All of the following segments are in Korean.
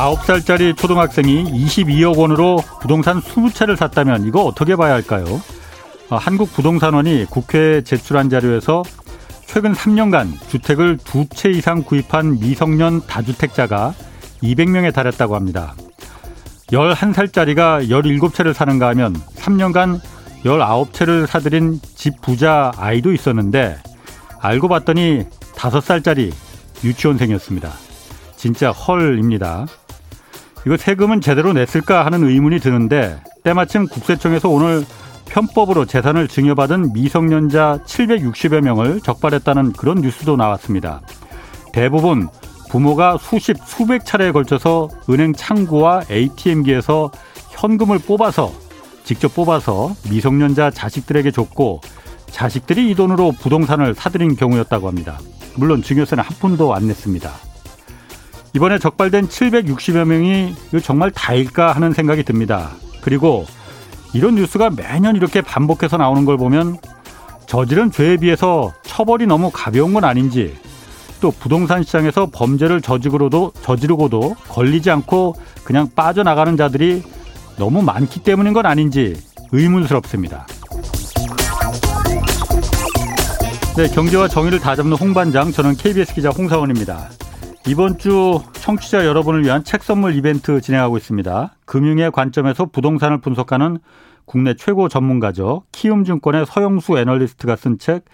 9살짜리 초등학생이 22억 원으로 부동산 20채를 샀다면 이거 어떻게 봐야 할까요? 아, 한국부동산원이 국회에 제출한 자료에서 최근 3년간 주택을 두 채 이상 구입한 미성년 다주택자가 200명에 달했다고 합니다. 11살짜리가 17채를 사는가 하면 3년간 19채를 사들인 집 부자 아이도 있었는데 알고 봤더니 5살짜리 유치원생이었습니다. 진짜 헐입니다. 이거 세금은 제대로 냈을까 하는 의문이 드는데 때마침 국세청에서 오늘 편법으로 재산을 증여받은 미성년자 760여 명을 적발했다는 그런 뉴스도 나왔습니다. 대부분 부모가 수십, 수백 차례에 걸쳐서 은행 창구와 ATM기에서 현금을 뽑아서 직접 뽑아서 미성년자 자식들에게 줬고 자식들이 이 돈으로 부동산을 사들인 경우였다고 합니다. 물론 증여세는 한 푼도 안 냈습니다. 이번에 적발된 760여 명이 정말 다일까 하는 생각이 듭니다. 그리고 이런 뉴스가 매년 이렇게 반복해서 나오는 걸 보면 저지른 죄에 비해서 처벌이 너무 가벼운 건 아닌지 또 부동산 시장에서 범죄를 저지르고도 저지르고도 걸리지 않고 그냥 빠져나가는 자들이 너무 많기 때문인 건 아닌지 의문스럽습니다. 네, 경제와 정의를 다잡는 홍반장 저는 KBS 기자 홍사원입니다. 이번 주 청취자 여러분을 위한 책 선물 이벤트 진행하고 있습니다. 금융의 관점에서 부동산을 분석하는 국내 최고 전문가죠. 키움증권의 서영수 애널리스트가 쓴 책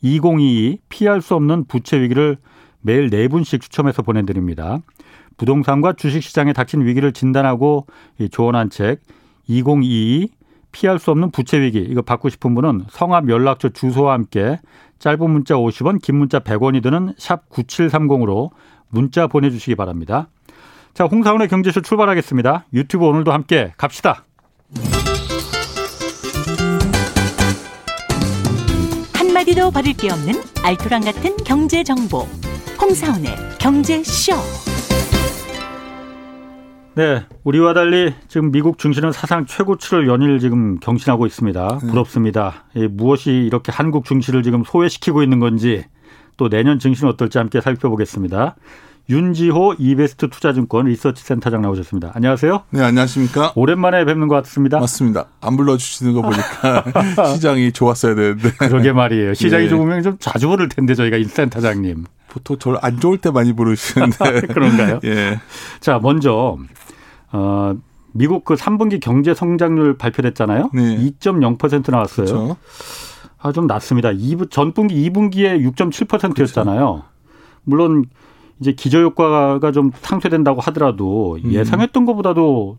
2022 피할 수 없는 부채 위기를 매일 네 분씩 추첨해서 보내드립니다. 부동산과 주식시장에 닥친 위기를 진단하고 조언한 책 2022 피할 수 없는 부채 위기 이거 받고 싶은 분은 성함 연락처 주소와 함께 짧은 문자 50원 긴 문자 100원이 드는 샵 9730으로 문자 보내주시기 바랍니다. 자, 홍사원의 경제쇼 출발하겠습니다. 유튜브 오늘도 함께 갑시다. 한마디도 버릴 게 없는 알토란 같은 경제 정보. 홍사원의 경제쇼. 네, 우리와 달리 지금 미국 증시는 사상 최고치를 연일 지금 경신하고 있습니다. 네. 부럽습니다. 네. 무엇이 이렇게 한국 증시를 지금 소외시키고 있는 건지 또 내년 증시는 어떨지 함께 살펴보겠습니다. 윤지호 이베스트 투자증권 리서치 센터장 나오셨습니다. 안녕하세요. 네, 안녕하십니까. 오랜만에 뵙는 것 같습니다. 맞습니다. 안 불러주시는 거 보니까 시장이 좋았어야 되는데. 그러게 말이에요. 시장이 예. 좋으면 좀 자주 부를 텐데 저희가 이 센터장님. 보통 저를 안 좋을 때 많이 부르시는데. 그런가요? 예. 자, 먼저 어, 미국 그 3분기 경제 성장률 발표됐잖아요. 네. 2.0% 나왔어요. 그렇죠. 아, 좀 낮습니다. 2부, 전분기 2분기에 6.7%였잖아요. 그렇죠. 물론 이제 기저효과가 좀 상쇄된다고 하더라도 음. 예상했던 것보다도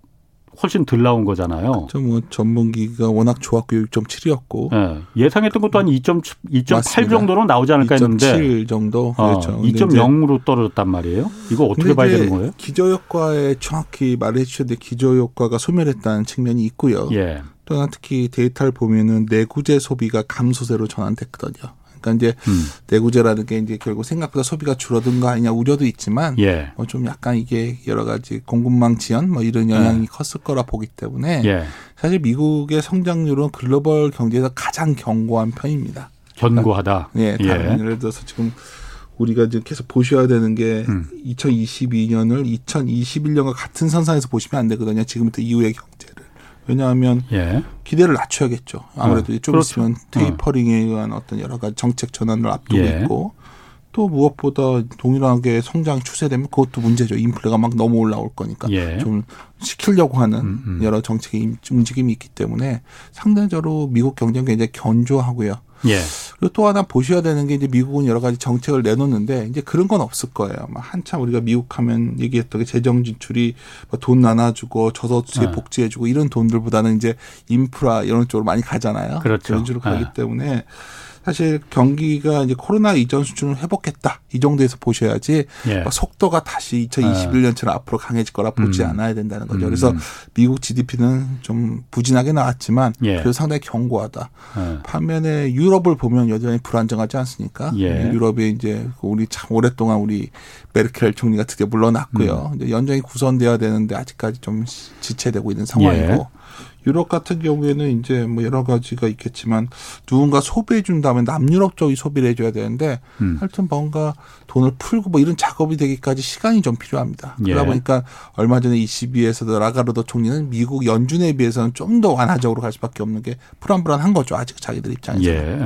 훨씬 덜 나온 거잖아요. 그렇죠. 뭐 전분기가 워낙 좋았고 6.7이었고 네. 예상했던 것도 한 2.2.8 정도로 나오지 않을까 했는데 2.7 정도 어, 그렇죠. 어, 2.0으로 떨어졌단 말이에요. 이거 어떻게 봐야 되는 거예요? 기저효과에 정확히 말해 주셨는데 기저효과가 소멸했다는 측면이 있고요. 예. 또한 특히 데이터를 보면은 내구재 소비가 감소세로 전환됐거든요. 그러니까 이제 음. 내구재라는 게 이제 결국 생각보다 소비가 줄어든 거 아니냐 우려도 있지만 예. 뭐좀 약간 이게 여러 가지 공급망 지연 뭐 이런 영향이 예. 컸을 거라 보기 때문에 예. 사실 미국의 성장률은 글로벌 경제에서 가장 견고한 편입니다. 견고하다. 예, 다른 예를 들어서 지금 우리가 이제 계속 보셔야 되는 게 음. 2022년을 2021년과 같은 선상에서 보시면 안 되거든요. 지금부터 이후의 경제를. 왜냐하면 예. 기대를 낮춰야겠죠. 아무래도 어, 좀 그렇죠. 있으면 테이퍼링에 의한 어떤 여러 가지 정책 전환을 앞두고 예. 있고 또 무엇보다 동일하게 성장이 추세되면 그것도 문제죠. 인플레가 막 너무 올라올 거니까 예. 좀 시키려고 하는 음, 음. 여러 정책의 움직임이 있기 때문에 상대적으로 미국 경제는 굉장히 견조하고요. 예. 그리고 또 하나 보셔야 되는 게 이제 미국은 여러 가지 정책을 내놓는데 이제 그런 건 없을 거예요. 막 한참 우리가 미국 하면 얘기했던 게 재정 진출이 뭐돈 나눠주고 저소득에 네. 복지해주고 이런 돈들보다는 이제 인프라 이런 쪽으로 많이 가잖아요. 그렇죠. 그런 쪽으로 가기 네. 때문에 사실 경기가 이제 코로나 이전 수준을 회복했다 이 정도에서 보셔야지 예. 속도가 다시 2021년처럼 예. 앞으로 강해질 거라 보지 음. 않아야 된다는 거죠. 그래서 음. 미국 GDP는 좀 부진하게 나왔지만 예. 그래도 상당히 견고하다. 예. 반면에 유럽을 보면 여전히 불안정하지 않습니까? 예. 유럽에 이제 우리 참 오랫동안 우리 메르켈 총리가 드디어 물러났고요. 음. 이제 연정이 구선돼야 되는데 아직까지 좀 지체되고 있는 상황이고. 예. 유럽 같은 경우에는 이제 뭐 여러 가지가 있겠지만 누군가 소비해 준다면 남유럽 쪽이 소비를 해줘야 되는데 음. 하여튼 뭔가 돈을 풀고 뭐 이런 작업이 되기까지 시간이 좀 필요합니다. 예. 그러다 보니까 얼마 전에 ECB에서도 라가르도 총리는 미국 연준에 비해서는 좀 더 완화적으로 갈 수밖에 없는 게 불안불안한 거죠. 아직 자기들 입장에서. 예.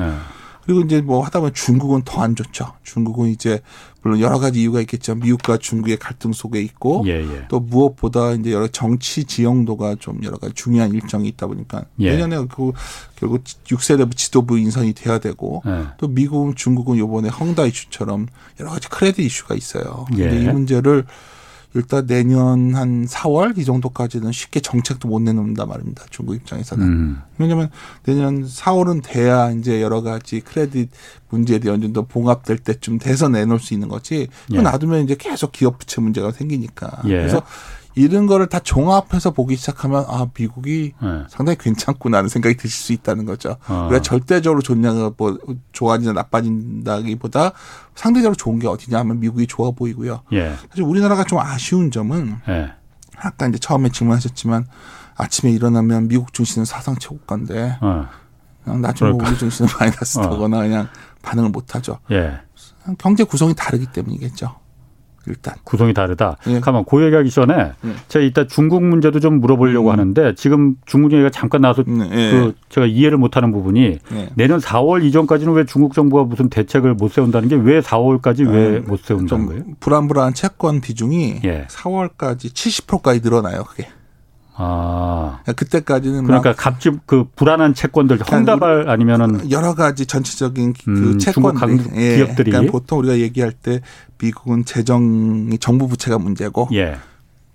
그리고 이제 뭐 하다 보면 중국은 더 안 좋죠. 중국은 이제 물론 여러 가지 이유가 있겠죠. 미국과 중국의 갈등 속에 있고 예, 예. 또 무엇보다 이제 여러 정치 지형도가 좀 여러 가지 중요한 일정이 있다 보니까 예. 내년에 그 결국 6세대 지도부 인선이 돼야 되고 예. 또 미국은 중국은 요번에 헝다 이슈처럼 여러 가지 크레딧 이슈가 있어요. 근데 예. 이 문제를 일단 내년 한 4월 이 정도까지는 쉽게 정책도 못 내놓는다 말입니다. 중국 입장에서는. 음. 왜냐하면 내년 4월은 돼야 이제 여러 가지 크레딧 문제에 대한 좀더 봉합될 때쯤 돼서 내놓을 수 있는 거지. 예. 놔두면 이제 계속 기업 부채 문제가 생기니까. 예. 그래서 이런 거를 다 종합해서 보기 시작하면 아 미국이 네. 상당히 괜찮구나라는 생각이 드실 수 있다는 거죠. 어. 우리가 절대적으로 좋냐가 뭐 좋아지나 나빠진다기보다 상대적으로 좋은 게 어디냐 하면 미국이 좋아 보이고요. 예. 사실 우리나라가 좀 아쉬운 점은 예. 아까 이제 처음에 질문하셨지만 아침에 일어나면 미국 증시는 사상 최고가인데 어. 그냥 나중에 우리 증시는 마이너스 타거나 어. 그냥 반응을 못 하죠. 예. 경제 구성이 다르기 때문이겠죠. 일단 구성이 다르다. 예. 가만 고 얘기하기 전에 예. 제가 이따 중국 문제도 좀 물어보려고 음. 하는데 지금 중국 얘기가 잠깐 나와서 음, 예. 그 제가 이해를 못하는 부분이 예. 내년 4월 이전까지는 왜 중국 정부가 무슨 대책을 못 세운다는 게 왜 4월까지 왜못 아, 세운다는 거예요? 불안불안한 채권 비중이 4월까지 예. 70%까지 늘어나요. 그게. 아. 그때까지는 그러니까 값집 그 불안한 채권들 헝다발 아니면은 여러 가지 전체적인 그 음, 채권 예. 기업들이 그러니까 보통 우리가 얘기할 때 미국은 재정이 정부 부채가 문제고 예.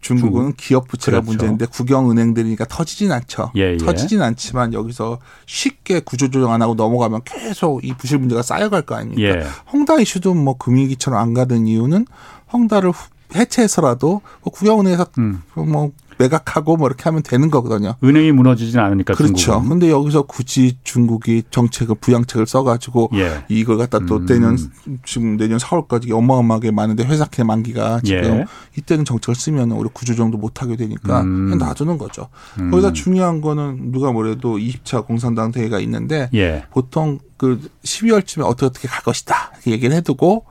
중국은 중국. 기업 부채가 그렇죠. 문제인데 국영 은행들이니까 터지진 않죠. 예, 예. 터지진 않지만 여기서 쉽게 구조조정 안 하고 넘어가면 계속 이 부실 문제가 쌓여갈 거 아닙니까? 예. 헝다 이슈도 뭐 금융위기처럼 안 가던 이유는 헝다를 해체해서라도 뭐 국영은행에서 음. 뭐 매각하고 뭐 이렇게 하면 되는 거거든요. 은행이 무너지진 않으니까 그렇죠. 중국은. 근데 여기서 굳이 중국이 정책을 부양책을 써가지고 예. 이걸 갖다 또 음. 내년 지금 내년 4월까지 어마어마하게 많은데 회사채 만기가 지금 예. 이때는 정책을 쓰면 우리 구조정도 못 하게 되니까 음. 놔두는 거죠. 음. 거기다 중요한 거는 누가 뭐래도 20차 공산당 대회가 있는데 예. 보통 그 12월쯤에 어떻게 어떻게 갈 것이다 이렇게 얘기를 해두고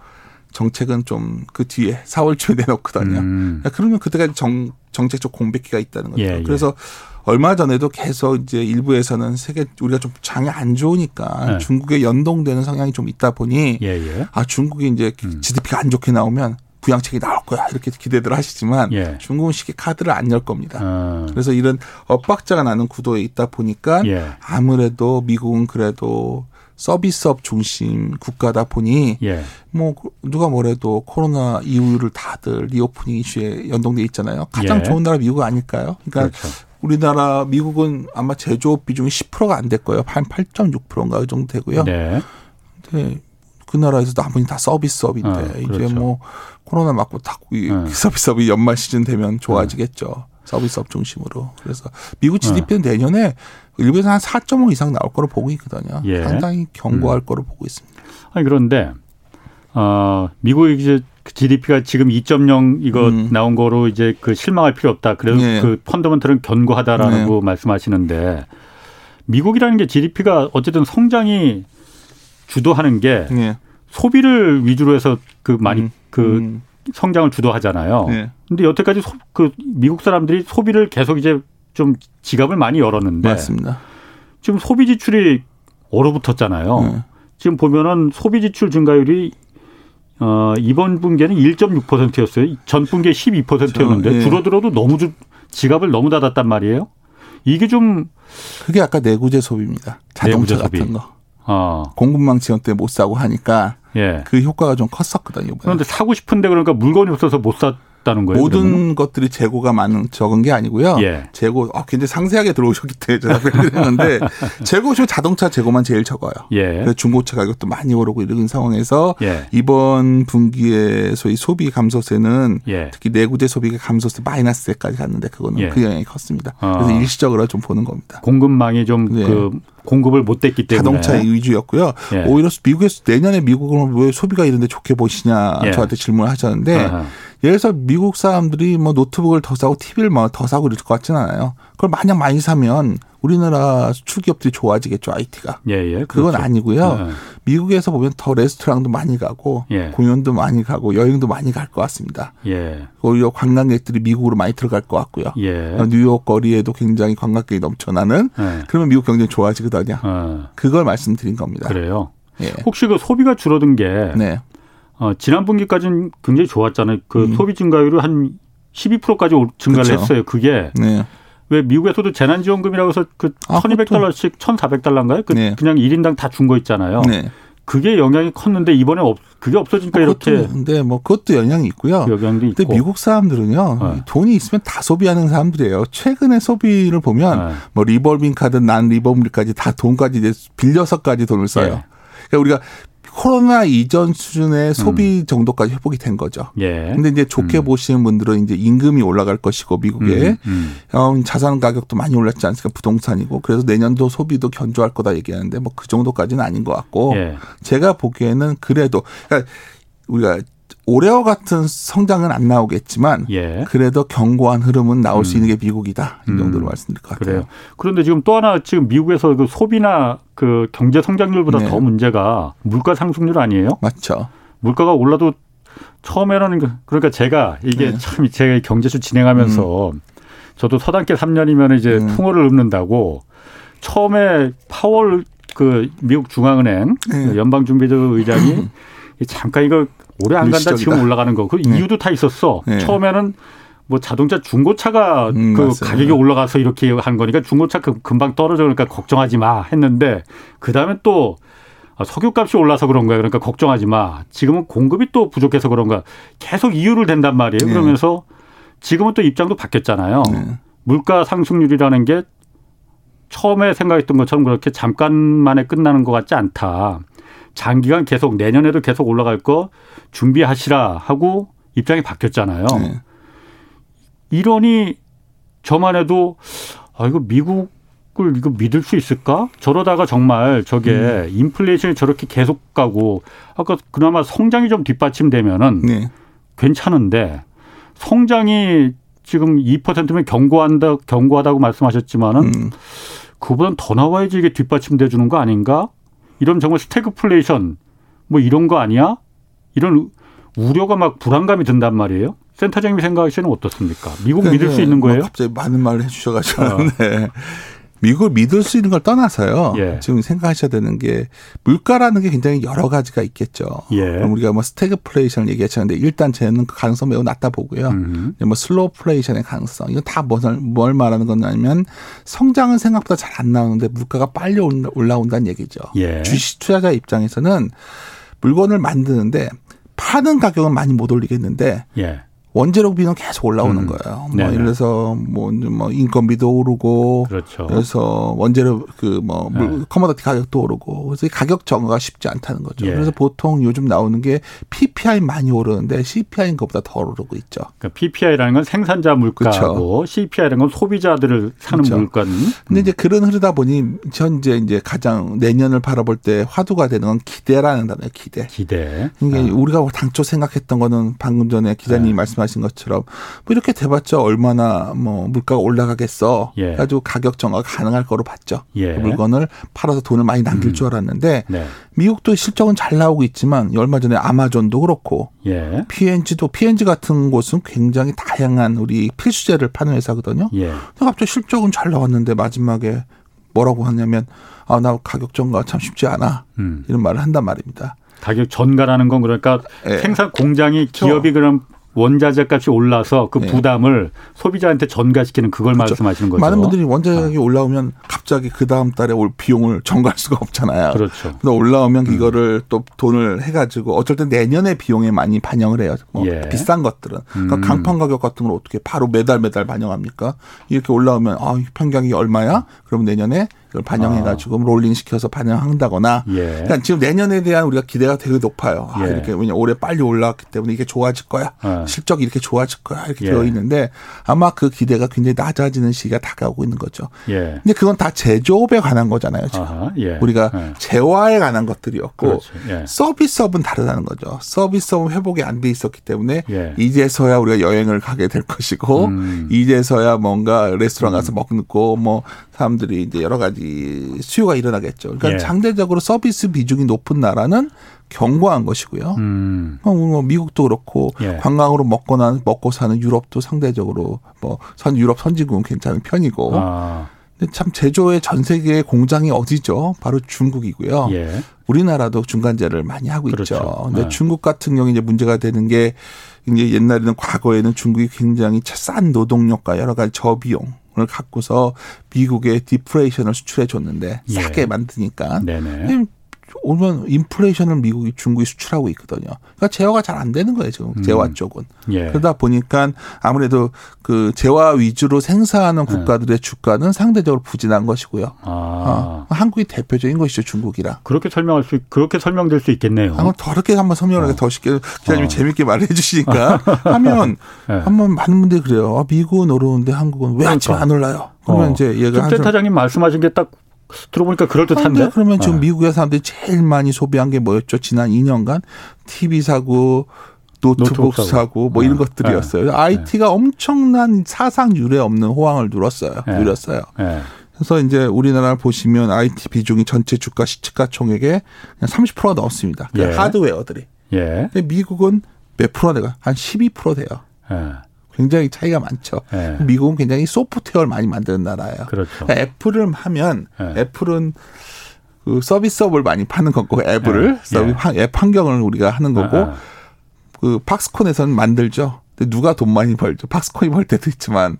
정책은 좀 그 뒤에 4월쯤에 내놓거든요. 음. 그러면 그때까지 정, 정책적 공백기가 있다는 거죠. 예, 예. 그래서 얼마 전에도 계속 이제 일부에서는 세계 우리가 좀 장이 안 좋으니까 네. 중국에 연동되는 성향이 좀 있다 보니 예, 예. 아 중국이 이제 음. GDP가 안 좋게 나오면 부양책이 나올 거야 이렇게 기대들 하시지만 예. 중국은 쉽게 카드를 안 열 겁니다. 어. 그래서 이런 엇박자가 나는 구도에 있다 보니까 예. 아무래도 미국은 그래도 서비스업 중심 국가다 보니 예. 뭐 누가 뭐래도 코로나 이후를 다들 reopening 이슈에 연동돼 있잖아요. 가장 예. 좋은 나라 미국 아닐까요? 그러니까 그렇죠. 우리나라 미국은 아마 제조업 비중이 10%가 안 될 거예요. 한 8.6%인가 그 정도 되고요. 네. 근데 그 나라에서 나머지 다 서비스업인데 어, 그렇죠. 이제 뭐 코로나 맞고 다 네. 서비스업이 연말 시즌 되면 좋아지겠죠. 서비스업 중심으로. 그래서 미국 GDP는 어. 내년에 일부에서 한 4.5 이상 나올 거로 보고 있거든요. 예. 상당히 견고할 음. 거로 보고 있습니다. 아니 그런데 어 미국의 이제 GDP가 지금 2.0 이거 음. 나온 거로 이제 그 실망할 필요 없다. 그래서 예. 그 펀더먼트는 견고하다라는 예. 거 말씀하시는데 미국이라는 게 GDP가 어쨌든 성장이 주도하는 게 예. 소비를 위주로 해서 그 많이 음. 그 음. 성장을 주도하잖아요. 네. 근데 여태까지 소, 그 미국 사람들이 소비를 계속 이제 좀 지갑을 많이 열었는데 맞습니다. 지금 소비 지출이 얼어붙었잖아요. 네. 지금 보면은 소비 지출 증가율이 어 이번 분기에는 1.6%였어요. 전 분기에 12%였는데 예. 줄어들어도 너무 주, 지갑을 너무 닫았단 말이에요. 이게 좀 그게 아까 내구재 소비입니다. 자동차 내구재 같은 거. 어. 공급망 지원 때문에 못 사고 하니까 예. 그 효과가 좀 컸었거든요. 이번에. 그런데 사고 싶은데 그러니까 물건이 없어서 못 사. 다는 거예요. 모든 그러면? 것들이 재고가 많은 적은 게 아니고요. 예. 재고 어, 굉장히 상세하게 들어오셨기 때문에 제가 했는데 재고 오시면 자동차 재고만 제일 적어요. 예. 중고차 가격도 많이 오르고 이런 상황에서 예. 이번 분기에 소위 소비 감소세는 예. 특히 내구재 소비가 감소세 마이너스세까지 갔는데 그거는 예. 그 영향이 컸습니다. 어. 그래서 일시적으로 좀 보는 겁니다. 공급망이 좀그 네. 공급을 못 됐기 때문에 자동차 위주였고요. 오히려 미국에서 내년에 미국은 왜 소비가 이런데 좋게 보시냐 저한테 질문을 하셨는데. 아하. 예를 들어서 미국 사람들이 뭐 노트북을 더 사고 TV를 뭐 더 사고 이럴 것 같지는 않아요. 그걸 마냥 많이 사면 우리나라 수출 기업들이 좋아지겠죠 IT가. 예, 예. 그건 그렇죠. 아니고요. 네. 미국에서 보면 더 레스토랑도 많이 가고 예. 공연도 많이 가고 여행도 많이 갈 것 같습니다. 예. 오히려 관광객들이 미국으로 많이 들어갈 것 같고요. 예. 뉴욕 거리에도 굉장히 관광객이 넘쳐나는. 예. 그러면 미국 경제 좋아지거든요. 어. 그걸 말씀드린 겁니다. 그래요. 예. 혹시 그 소비가 줄어든 게 네. 어, 지난 분기까지는 굉장히 좋았잖아요. 그 음. 소비 증가율이 한 12%까지 증가를 그렇죠. 했어요. 그게 네. 왜 미국에서도 재난지원금이라고 해서 그 아, 1200달러씩 1400달러인가요? 그 네. 그냥 1인당 다 준 거 있잖아요. 네. 그게 영향이 컸는데 이번에 없, 그게 없어지니까 아, 이렇게. 근데 뭐 그것도 영향이 있고요. 영향도 있고. 근데 미국 사람들은요 네. 돈이 있으면 다 소비하는 사람들이에요. 최근에 소비를 보면 네. 뭐 리볼빙 카드, 난 리볼빙까지 다 돈까지 이제 빌려서까지 돈을 써요. 네. 그러니까 우리가 코로나 이전 수준의 소비 음. 정도까지 회복이 된 거죠. 예. 근데 이제 좋게 음. 보시는 분들은 이제 임금이 올라갈 것이고 미국에 음. 음. 어, 자산 가격도 많이 올랐지 않습니까? 부동산이고 그래서 내년도 소비도 견조할 거다 얘기하는데 뭐 그 정도까지는 아닌 것 같고 예. 제가 보기에는 그래도 그러니까 우리가 올해와 같은 성장은 안 나오겠지만 예. 그래도 견고한 흐름은 나올 음. 수 있는 게 미국이다 이 음. 정도로 음. 말씀드릴 것 같아요. 그래요. 그런데 지금 또 하나 지금 미국에서 그 소비나 그 경제 성장률보다 네. 더 문제가 물가 상승률 아니에요? 맞죠. 물가가 올라도 처음에는 그, 그러니까 제가 이게 네. 참 제가 경제수 진행하면서 음. 저도 서당계 3년이면 이제 음. 풍어를 읊는다고 처음에 파월 그 미국 중앙은행 네. 그 연방준비제 의장이 잠깐 이거 오래 안 간다 지금 올라가는 거. 그 네. 이유도 다 있었어. 네. 처음에는 뭐 자동차 중고차가 음, 그 맞아요. 가격이 올라가서 이렇게 한 거니까 중고차 그 금방 떨어져 그러니까 걱정하지 마 했는데 그 다음에 또 아, 석유값이 올라서 그런 거야. 그러니까 걱정하지 마. 지금은 공급이 또 부족해서 그런가. 계속 이유를 댄단 말이에요. 네. 그러면서 지금은 또 입장도 바뀌었잖아요. 네. 물가 상승률이라는 게 처음에 생각했던 것처럼 그렇게 잠깐만에 끝나는 것 같지 않다. 장기간 계속 내년에도 계속 올라갈 거 준비하시라 하고 입장이 바뀌었잖아요. 네. 이러니 저만 해도 아 이거 미국을 이거 믿을 수 있을까? 저러다가 정말 저게 음. 인플레이션이 저렇게 계속 가고 아까 그나마 성장이 좀 뒷받침되면은 네. 괜찮은데 성장이 지금 2%면 경고한다 경고하다고 말씀하셨지만은 음. 그보단 더 나와야지 이게 뒷받침돼 주는 거 아닌가? 이런 정말 스태그플레이션 뭐 이런 거 아니야? 이런 우려가 막 불안감이 든단 말이에요. 센터장님이 생각하시는 어떻습니까? 미국 믿을 수 있는 거예요? 뭐 갑자기 많은 말을 해주셔가지고. 어. 네. 미국을 믿을 수 있는 걸 떠나서요. 예. 지금 생각하셔야 되는 게 물가라는 게 굉장히 여러 가지가 있겠죠. 예. 우리가 뭐 스태그플레이션 얘기했었는데 일단 저는 그 가능성 매우 낮다 보고요. 음. 뭐 slowflation의 가능성 이건 다 뭘, 뭘 말하는 거냐면 성장은 생각보다 잘 안 나오는데 물가가 빨리 올라온다는 얘기죠. 예. 주식 투자자 입장에서는 물건을 만드는데 파는 가격은 많이 못 올리겠는데 예. 원재료비는 계속 올라오는 음. 거예요. 뭐 예를 들어서 뭐, 뭐 인건비도 오르고 그렇죠. 그래서 원재료 그뭐 네. 커머더티 가격도 오르고 그래서 가격 정가가 쉽지 않다는 거죠. 예. 그래서 보통 요즘 나오는 게 PPI 많이 오르는데 CPI인 것보다 더 오르고 있죠. 그러니까 PPI라는 건 생산자 물가고 그렇죠. CPI라는 건 소비자들을 사는 그렇죠. 물가는. 근데 이제 그런 흐르다 보니 현재 이제 가장 내년을 바라볼 때 화두가 되는 건 기대라는 단어예요. 기대. 기대. 이게 아. 우리가 당초 생각했던 거는 방금 전에 기자님이 네. 말씀 말씀하신 것처럼 뭐 이렇게 돼봤자 얼마나 뭐 물가가 올라가겠어. 예. 가지고 가격 정화가 가능할 거로 봤죠. 예. 그 물건을 팔아서 돈을 많이 남길 음. 줄 알았는데 네. 미국도 실적은 잘 나오고 있지만 얼마 전에 아마존도 그렇고 예. P&G도 P&G 같은 곳은 굉장히 다양한 우리 필수재를 파는 회사거든요. 예. 갑자기 실적은 잘 나왔는데 마지막에 뭐라고 하냐면 아 나 가격 정가 참 쉽지 않아 음. 이런 말을 한단 말입니다. 가격 전가라는 건 그러니까 네. 생산 공장이 기업이 그럼 원자재 값이 올라서 그 네. 부담을 소비자한테 전가시키는 그걸 그렇죠. 말씀하시는 거죠. 많은 분들이 원자재가 아. 올라오면 갑자기 그 다음 달에 올 비용을 전가할 수가 없잖아요. 그렇죠. 근데 올라오면 음. 이거를 또 돈을 해가지고 어쩔 땐 내년에 비용에 많이 반영을 해요. 뭐 예. 비싼 것들은. 그러니까 음. 강판 가격 같은 걸 어떻게 바로 매달 매달 반영합니까? 이렇게 올라오면 아, 평경이 얼마야? 그러면 내년에 그걸 반영해가지고 아. 롤링 시켜서 반영한다거나. 예. 그러니까 지금 내년에 대한 우리가 기대가 되게 높아요. 아, 예. 이렇게 왜냐 올해 빨리 올라왔기 때문에 이게 좋아질 거야. 어. 실적이 이렇게 좋아질 거야 이렇게 예. 되어 있는데 아마 그 기대가 굉장히 낮아지는 시기가 다가오고 있는 거죠. 예. 근데 그건 다 제조업에 관한 거잖아요. 지금 예. 우리가 예. 재화에 관한 것들이었고 그렇죠. 예. 서비스업은 다르다는 거죠. 서비스업은 회복이 안 돼 있었기 때문에 이제서야 우리가 여행을 가게 될 것이고 음. 이제서야 뭔가 레스토랑 가서 음. 먹고 뭐 사람들이 이제 여러 가지 수요가 일어나겠죠. 그러니까 예. 상대적으로 서비스 비중이 높은 나라는 견고한 것이고요. 음. 뭐, 뭐 미국도 그렇고 예. 관광으로 먹거나 먹고 사는 유럽도 상대적으로 뭐 선 유럽 선진국은 괜찮은 편이고. 아. 근데 참 제조의 전 세계의 공장이 어디죠? 바로 중국이고요. 예. 우리나라도 중간재를 많이 하고 그렇죠. 있죠. 근데 네. 중국 같은 경우 이제 문제가 되는 게 이제 옛날에는 과거에는 중국이 굉장히 싼 노동력과 여러 가지 저비용 을 갖고서 미국에 디플레이션을 수출해 줬는데 예. 싸게 만드니까 네네. 오면 인플레이션을 미국이 중국이 수출하고 있거든요. 그러니까 제어가 잘 안 되는 거예요 지금 음. 재화 쪽은. 예. 그러다 보니까 아무래도 그 재화 위주로 생산하는 네. 국가들의 예. 주가는 상대적으로 부진한 것이고요. 아. 어, 한국이 대표적인 것이죠 중국이라. 그렇게 설명할 수 그렇게 설명될 수 있겠네요. 한번 더 쉽게 한번 설명하게 어. 더 쉽게 기자님이 어. 재밌게 말해 주시니까 하면 네. 한번 많은 분들이 그래요. 아, 미국은 오르는데 한국은 왜 그러니까. 아침 안 올라요? 그러면 어. 이제 얘가 한 타장님 말씀하신 게 딱 들어보니까 그럴 듯한데. 그러면 지금 네. 미국의 사람들이 제일 많이 소비한 게 뭐였죠? 지난 2년간 TV 사고, 노트북, 사고. 사고, 뭐 네. 이런 것들이었어요. 네. IT가 엄청난 사상 유례 없는 호황을 누렸어요. 네. 누렸어요. 네. 그래서 이제 우리나라 보시면 IT 비중이 전체 주가 시가총액의 30%가 넘습니다. 그 예. 하드웨어들이. 예. 근데 미국은 몇 프로 내가 한 12% 돼요. 예. 굉장히 차이가 많죠. 네. 미국은 굉장히 소프트웨어를 많이 만드는 나라예요. 그렇죠. 그러니까 애플을 하면 네. 애플은 그 서비스업을 많이 파는 거고 앱을 네. 서비 앱 환경을 우리가 하는 거고 그 팍스콘에서는 만들죠. 누가 돈 많이 벌죠? 팍스콘이 벌 때도 있지만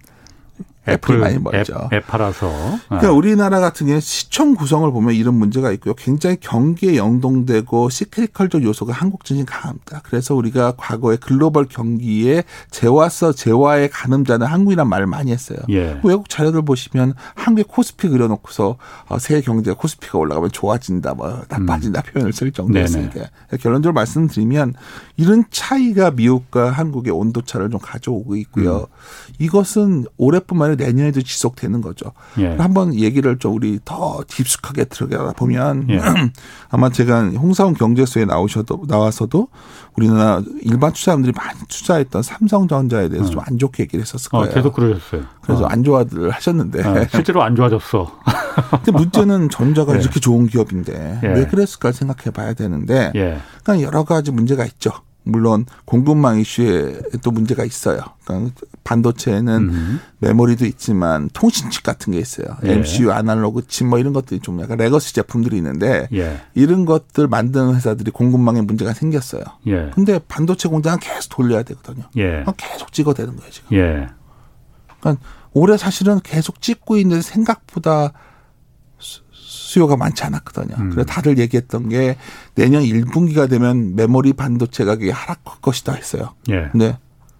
애플이 많이 멀죠. 앱, 앱 팔아서. 그러니까 네. 우리나라 같은 경우에 시청 구성을 보면 이런 문제가 있고요. 굉장히 경기에 연동되고 시크리컬적 요소가 한국 증시 강합니다. 그래서 우리가 과거에 글로벌 경기에 재화서 재화의 가늠자는 한국이란 말을 많이 했어요. 예. 외국 자료들 보시면 한국의 코스피 그려놓고서 어, 세계 경제가 코스피가 올라가면 좋아진다, 뭐 나빠진다 음. 표현을 쓸 정도였으니까 결론적으로 말씀드리면 이런 차이가 미국과 한국의 온도 차를 좀 가져오고 있고요. 음. 이것은 올해뿐만 아니라 내년에도 지속되는 거죠. 예. 한번 얘기를 좀 우리 더 깊숙하게 들어가 보면 예. 아마 제가 홍사원 경제소에 나오셔도 나와서도 우리나라 일반 투자자들이 많이 투자했던 삼성전자에 대해서 음. 좀안 좋게 얘기를 했었을 어, 거예요. 어, 계속 그러셨어요. 그래서 어. 안 좋아들 하셨는데 어, 실제로 안 좋아졌어. 근데 문제는 전자가 예. 이렇게 좋은 기업인데 예. 왜 그랬을까 생각해 봐야 되는데 예. 그러니까 여러 가지 문제가 있죠. 물론 공급망 이슈에 또 문제가 있어요. 그러니까 반도체에는 음. 메모리도 있지만 통신 칩 같은 게 있어요. 예. MCU, 아날로그 칩 뭐 이런 것들이 좀 약간 legacy 제품들이 있는데 예. 이런 것들 만드는 회사들이 공급망에 문제가 생겼어요. 예. 근데 반도체 공장은 계속 돌려야 되거든요. 예. 계속 찍어대는 거예요 지금. 예. 그러니까 올해 사실은 계속 찍고 있는 생각보다 수요가 많지 않았거든요. 음. 그래서 다들 얘기했던 게 내년 1분기가 되면 메모리 반도체 가격이 하락할 것이다 했어요. 예. 근데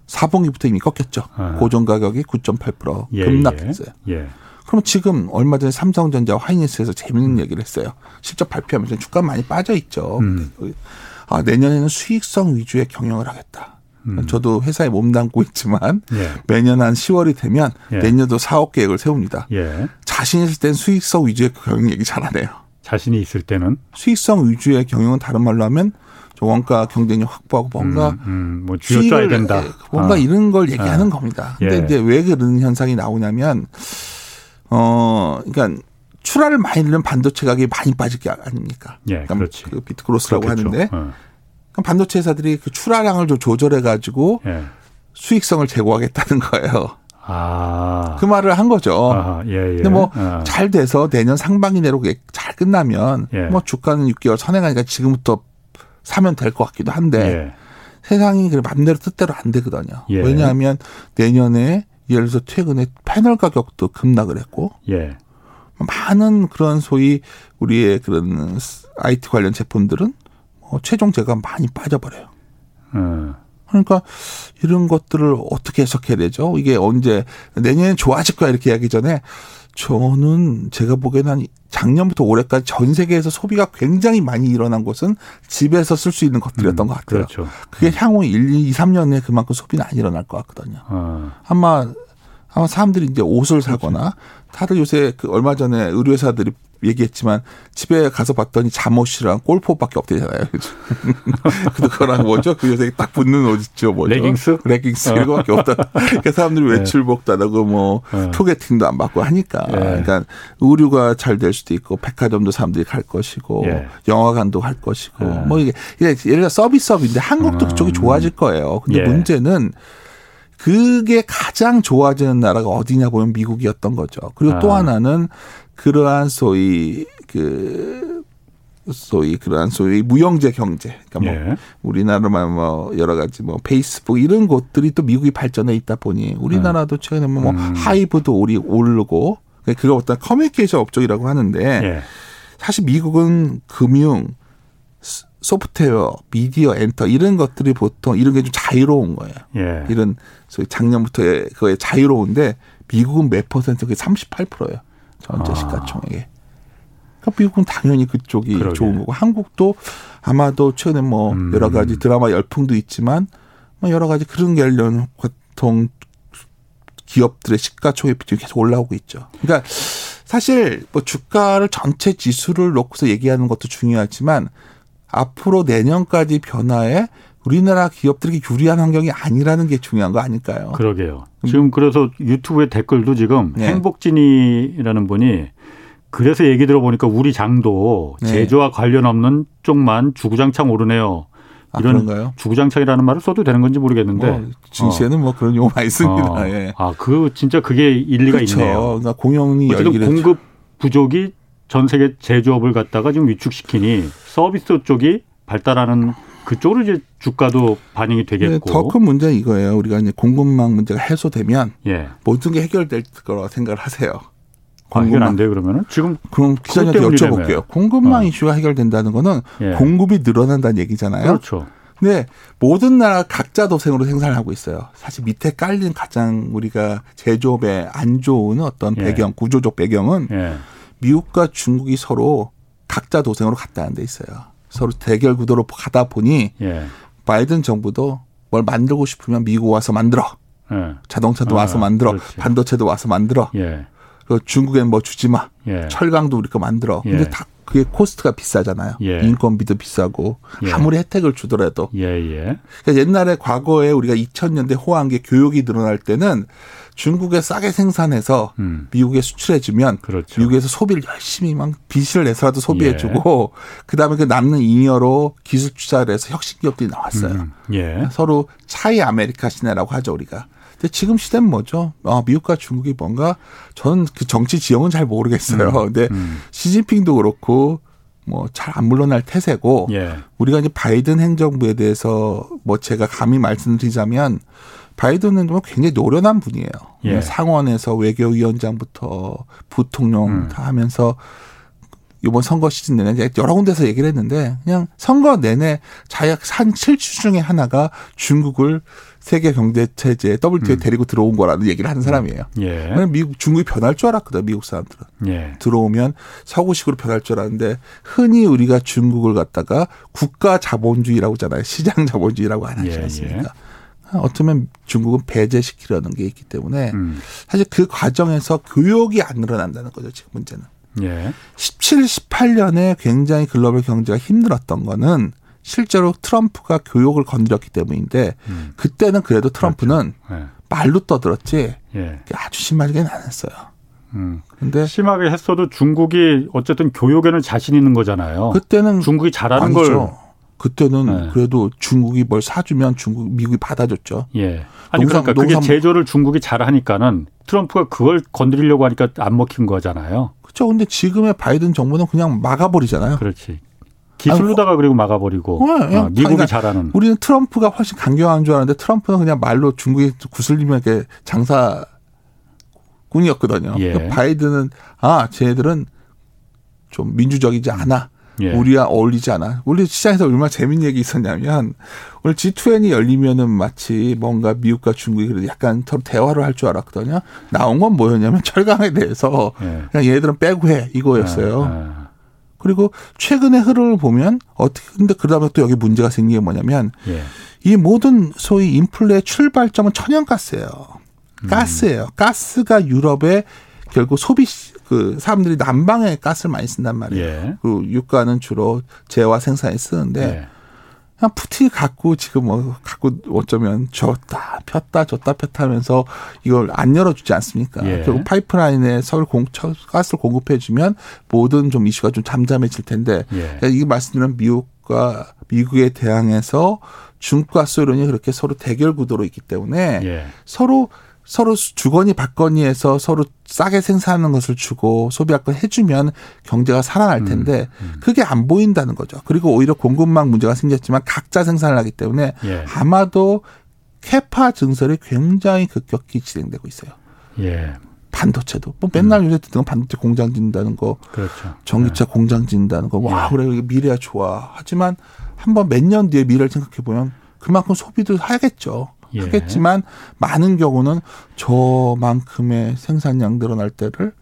4분기부터 이미 꺾였죠. 아. 고정 가격이 9.8% 예, 급락했어요. 예. 예. 그럼 지금 얼마 전에 삼성전자 화이니스에서 재밌는 음. 얘기를 했어요. 실적 발표하면서 주가 많이 빠져 있죠. 음. 아, 내년에는 수익성 위주의 경영을 하겠다. 음. 저도 회사에 몸담고 있지만 예. 매년 한 10월이 되면 예. 내년도 사업 계획을 세웁니다. 예. 자신 있을 땐 수익성 위주의 경영 얘기 잘 안 해요. 자신이 있을 때는 수익성 위주의 경영은 다른 말로 하면 원가 경쟁력 확보하고 뭔가 음, 음, 뭐 쥐어짜야 된다. 뭔가 아. 이런 걸 얘기하는 아. 겁니다. 근데 예. 이제 왜 그런 현상이 나오냐면 어 그러니까 출하를 많이 늘면 반도체 가격이 많이 빠질 게 아닙니까? 예, 그러니까 그렇지. 그 비트크로스라고 그렇겠죠. 하는데 어. 반도체 회사들이 그 출하량을 좀 조절해 가지고 예. 수익성을 제고하겠다는 거예요. 아. 그 말을 한 거죠. 아, 예, 예. 근데 뭐잘 아. 돼서 내년 상반기 내로 잘 끝나면 예. 뭐 주가는 6개월 선행하니까 지금부터 사면 될 것 같기도 한데 예. 세상이 그 맘대로 뜻대로 안 되거든요. 예. 왜냐하면 내년에 예를 들어서 최근에 패널 가격도 급락을 했고 예. 많은 그런 소위 우리의 그런 IT 관련 제품들은 어, 최종 재가 많이 빠져버려요. 음. 그러니까 이런 것들을 어떻게 해석해야 되죠? 이게 언제 내년에 좋아질 거야 이렇게 하기 전에 저는 제가 보기에는 한 작년부터 올해까지 전 세계에서 소비가 굉장히 많이 일어난 곳은 집에서 쓸 수 있는 것들이었던 음, 것 같아요. 그렇죠. 그게 음. 향후 1, 2, 3년에 그만큼 소비는 안 일어날 것 같거든요. 어. 아마 아마 사람들이 이제 옷을 사거나 그렇죠. 다들 요새 그 얼마 전에 의류회사들이 얘기했지만 집에 가서 봤더니 잠옷이랑 골프옷밖에 없대잖아요. 그거랑 뭐죠? 그 요새 딱 붙는 옷 있죠. 뭐죠? 레깅스? 레깅스 어. 이거밖에 없다. 그러니까 사람들이 네. 외출복도 안 하고 뭐 네. 소개팅도 안 받고 하니까. 네. 그러니까 의류가 잘 될 수도 있고 백화점도 사람들이 갈 것이고 예. 영화관도 갈 것이고 예. 뭐 이게 예를 들어 서비스업인데 한국도 음. 그쪽이 좋아질 거예요. 근데 예. 문제는 그게 가장 좋아지는 나라가 어디냐 보면 미국이었던 거죠. 그리고 아. 또 하나는 그러한 소위 그 소위 그러한 소위 무형재 경제. 그러니까 뭐 예. 우리나라만 뭐 여러 가지 뭐 페이스북 이런 곳들이 또 미국이 발전해 있다 보니 우리나라도 예. 최근에 뭐 음. 하이브도 우리 오르고 그거 어떤 커뮤니케이션 업종이라고 하는데 예. 사실 미국은 금융 소프트웨어, 미디어, 엔터 이런 것들이 보통 이런 게 좀 자유로운 거예요. 예. 이런 소위 작년부터의 그거에 자유로운데 미국은 몇 퍼센트? 그게 38%예요. 전체 아. 시가총액에. 그러니까 미국은 당연히 그쪽이 그러게. 좋은 거고 한국도 아마도 최근에 뭐 음. 여러 가지 드라마 열풍도 있지만 뭐 여러 가지 그런 관련 보통 기업들의 시가총액 비중이 계속 올라오고 있죠. 그러니까 사실 뭐 주가를 전체 지수를 놓고서 얘기하는 것도 중요하지만 앞으로 내년까지 변화에 우리나라 기업들에게 유리한 환경이 아니라는 게 중요한 거 아닐까요? 그러게요. 지금 그래서 유튜브에 댓글도 지금 네. 행복진이라는 분이 그래서 얘기 들어보니까 우리 장도 네. 제조와 관련 없는 쪽만 주구장창 오르네요. 아, 이런 아, 주구장창이라는 말을 써도 되는 건지 모르겠는데 뭐, 증시에는 어. 뭐 그런 용어 많이 씁니다. 어. 예. 아그 진짜 그게 일리가 그렇죠. 있네요. 그러니까 공영이 어쨌든 공급 부족이 전 세계 제조업을 갖다가 지금 위축시키니 서비스 쪽이 발달하는 그쪽으로 이제 주가도 반영이 되겠고. 네, 더큰 문제는 이거예요. 우리가 이제 공급망 문제가 해소되면 예. 모든 게 해결될 거라고 생각을 하세요. 아, 해결 안 돼요 그러면은 지금 그럼 기자님한테 여쭤볼게요. 공급망 어. 이슈가 해결된다는 거는 예. 공급이 늘어난다는 얘기잖아요. 그렇죠. 근데 모든 나라 각자 도생으로 생산을 하고 있어요. 사실 밑에 깔린 가장 우리가 제조업에 안 좋은 어떤 예. 배경, 구조적 배경은 예. 미국과 중국이 서로 각자 도생으로 갔다는 데 있어요. 서로 대결 구도로 가다 보니 예. 바이든 정부도 뭘 만들고 싶으면 미국 와서 만들어. 예. 자동차도 와서 아, 만들어. 그렇지. 반도체도 와서 만들어. 예. 그 중국엔 뭐 주지 마. 예. 철강도 우리 거 만들어. 근데 예. 다 그게 코스트가 비싸잖아요. 예. 인건비도 비싸고 아무리 혜택을 주더라도. 그러니까 옛날에 과거에 우리가 2000년대 호황기 교역이 늘어날 때는 중국에 싸게 생산해서 음. 미국에 수출해주면 그렇죠. 미국에서 소비를 열심히 막 빚을 내서라도 소비해주고 예. 그다음에 그 남는 잉여로 기술 투자를 해서 혁신 기업들이 나왔어요. 음. 예. 서로 Chimerica 시대라고 하죠 우리가. 근데 지금 시대는 뭐죠? 아, 미국과 중국이 뭔가 저는 그 정치 지형은 잘 모르겠어요. 음. 근데 음. 시진핑도 그렇고 뭐잘안 물러날 태세고 예. 우리가 이제 바이든 행정부에 대해서 뭐 제가 감히 말씀드리자면 바이든은 뭐 굉장히 노련한 분이에요. 예. 상원에서 외교위원장부터 부통령 음. 다 하면서 이번 선거 시즌 내내 여러 군데서 얘기를 했는데 그냥 선거 내내 자약 한 실추 중에 하나가 중국을 세계 경제 체제에 WTO에 음. 데리고 들어온 거라는 얘기를 하는 사람이에요. 예. 미국 중국이 변할 줄 알았거든 미국 사람들은 예. 들어오면 서구식으로 변할 줄 알았는데 흔히 우리가 중국을 갖다가 국가 자본주의라고 하잖아요. 시장 자본주의라고 안 하지 예, 않습니까? 예. 어쩌면 중국은 배제시키려는 게 있기 때문에 음. 사실 그 과정에서 교육이 안 늘어난다는 거죠 지금 문제는. 예. 17, 18년에 굉장히 글로벌 경제가 힘들었던 거는 실제로 트럼프가 교육을 건드렸기 때문인데 음. 그때는 그래도 트럼프는 그렇죠. 예. 말로 떠들었지 예. 아주 심하게는 안 했어요. 음. 근데 심하게 했어도 중국이 어쨌든 교육에는 자신 있는 거잖아요. 그때는 중국이 잘하는 아니죠. 걸 그때는 네. 그래도 중국이 뭘 사주면 중국 미국이 받아줬죠. 예. 아니 농산, 그러니까 그게 제조를 중국이 잘하니까는 트럼프가 그걸 건드리려고 하니까 안 먹힌 거잖아요. 그렇죠. 근데 지금의 바이든 정부는 그냥 막아버리잖아요. 그렇지. 기술로다가 그리고 막아버리고 네, 어, 미국이 그러니까 잘하는. 우리는 트럼프가 훨씬 강경한 줄 알았는데 트럼프는 그냥 말로 중국이 이렇게 장사꾼이었거든요. 예. 그러니까 바이든은 아 쟤들은 좀 민주적이지 않아. 예. 우리와 어울리지 않아. 우리 시장에서 얼마나 재밌는 얘기 있었냐면 오늘 G20이 열리면은 마치 뭔가 미국과 중국이 그래도 약간 서로 대화를 할 줄 알았거든요. 나온 건 뭐였냐면 철강에 대해서 예. 그냥 얘들은 빼고 해 이거였어요. 예. 예. 그리고 최근의 흐름을 보면 어떻게 근데 그러다 또 여기 문제가 생긴 게 뭐냐면 예. 이 모든 소위 인플레의 출발점은 천연가스예요. 음. 가스예요. 가스가 유럽에 결국 소비 그 사람들이 난방에 가스를 많이 쓴단 말이에요. 예. 그 유가는 주로 재화 생산에 쓰는데 예. 그냥 푸틴이 갖고 지금 뭐 갖고 어쩌면 줬다 폈다 줬다 폈다 하면서 이걸 안 열어주지 않습니까? 예. 결국 파이프라인에 서울 공 가스를 공급해주면 모든 좀 이슈가 좀 잠잠해질 텐데 예. 그러니까 이게 말씀드린 미국과 미국에 대항해서 중국과 소련이 그렇게 서로 대결 구도로 있기 때문에 예. 서로 서로 주거니 받거니 해서 서로 싸게 생산하는 것을 주고 소비할 걸 해주면 경제가 살아날 음, 텐데 음, 음. 그게 안 보인다는 거죠. 그리고 오히려 공급망 문제가 생겼지만 각자 생산을 하기 때문에 예. 아마도 캐파 증설이 굉장히 급격히 진행되고 있어요. 예. 반도체도 뭐 맨날 음. 요새 듣는 반도체 공장 짓는다는 거, 그렇죠. 전기차 네. 공장 짓는다는 거, 와 예. 그래 미래야 좋아. 하지만 한번 몇 년 뒤에 미래를 생각해 보면 그만큼 소비도 하겠죠. 예. 하겠지만 많은 경우는 저만큼의 생산량 늘어날 때를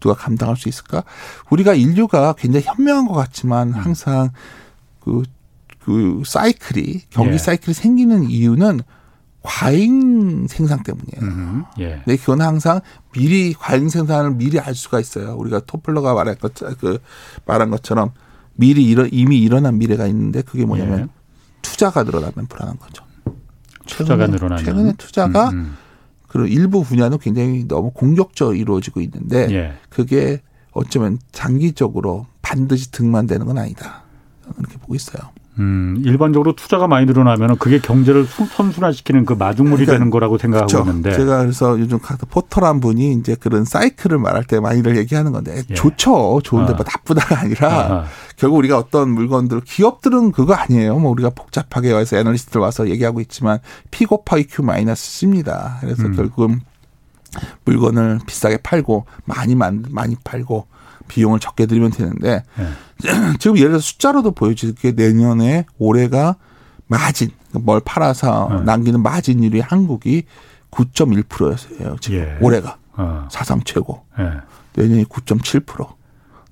누가 감당할 수 있을까? 우리가 인류가 굉장히 현명한 것 같지만 음. 항상 그, 그 사이클이 경기 예. 사이클이 생기는 이유는 과잉 생산 때문이에요. 예. 근데 그건 항상 미리 과잉 생산을 미리 알 수가 있어요. 우리가 토플러가 말한 것, 그 말한 것처럼 미리 일어, 이미 일어난 미래가 있는데 그게 뭐냐면 예. 투자가 늘어나면 불안한 거죠. 투자가 늘어나면 최근에 투자가 음, 음. 그 일부 분야는 굉장히 너무 공격적으로 이루어지고 있는데 예. 그게 어쩌면 장기적으로 반드시 등만되는 건 아니다. 그렇게 보고 있어요. 음, 일반적으로 투자가 많이 늘어나면 그게 경제를 선순환시키는 그 마중물이 그러니까, 되는 거라고 생각하고 그렇죠. 있는데. 제가 그래서 요즘 포털한 분이 이제 그런 사이클을 말할 때 많이들 얘기하는 건데 예. 좋죠. 좋은데 아. 뭐 나쁘다가 아니라 아하. 결국 우리가 어떤 물건들 기업들은 그거 아니에요. 뭐 우리가 복잡하게 와서 애널리스트들 와서 얘기하고 있지만 P 곱하기 Q 마이너스 C입니다. 그래서 음. 결국은 물건을 비싸게 팔고 많이 많이 팔고 비용을 적게 들이면 되는데 네. 지금 예를 들어 숫자로도 보여지게 내년에 올해가 마진 뭘 팔아서 네. 남기는 마진율이 한국이 9.1%였어요. 지금 예. 올해가 어. 사상 최고. 예. 내년이 9.7%,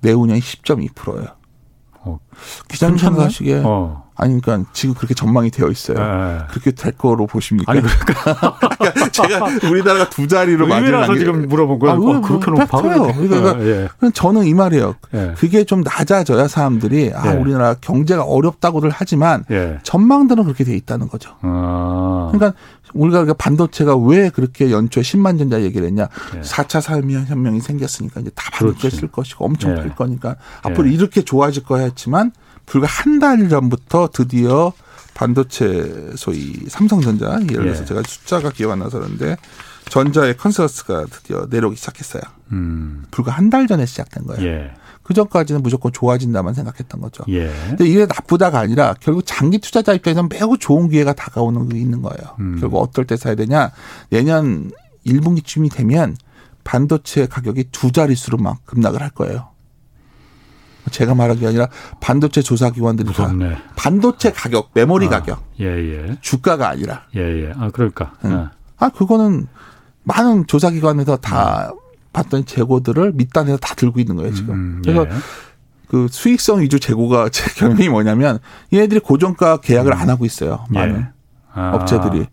내후년이 10.2%예요. 어. 기자님 생각하시기에 어. 아니 그러니까 지금 그렇게 전망이 되어 있어요. 네. 그렇게 될 거로 보십니까? 아니 그러니까 제가 우리나라가 두 자리로 맞으라서 지금 물어본 거예요. 아, 어, 그렇게 높아 요. 그러니까 예. 저는 이 말이에요. 예. 그게 좀 낮아져야 사람들이 아 예. 우리나라 경제가 어렵다고들 하지만 예. 전망들은 그렇게 돼 있다는 거죠. 아. 그러니까 우리가 반도체가 왜 그렇게 연초에 10만 전자 얘기를 했냐. 예. 4차 산업혁명이 생겼으니까 이제 다 반도체 쓸 것이고 엄청 예. 클 거니까 앞으로 이렇게 좋아질 거야 했지만 불과 한 달 전부터 드디어 반도체 소위 삼성전자 예를 들어서 예. 제가 숫자가 기억 안 나서 그런데 전자의 consensus가 드디어 내려오기 시작했어요. 음. 불과 한 달 전에 시작된 거예요. 예. 그 전까지는 무조건 좋아진다만 생각했던 거죠. 예. 근데 이게 나쁘다가 아니라 결국 장기 투자자 입장에서는 매우 좋은 기회가 다가오는 게 있는 거예요. 음. 결국 어떨 때 사야 되냐? 내년 1분기쯤이 되면 반도체 가격이 두 자릿수로 막 급락을 할 거예요. 제가 말한 게 아니라 반도체 조사 기관들이 무섭네. 다 반도체 가격, 메모리 아, 가격, 예, 예. 주가가 아니라. 예, 예. 아 그러니까. 응. 예. 아 그거는 많은 조사 기관에서 다 음. 봤던 재고들을 밑단에서 다 들고 있는 거예요 지금. 음, 예. 그래서 그 수익성 위주 재고가 제 경험이 뭐냐면 얘네들이 고정가 계약을 음. 안 하고 있어요. 많은 예. 아. 업체들이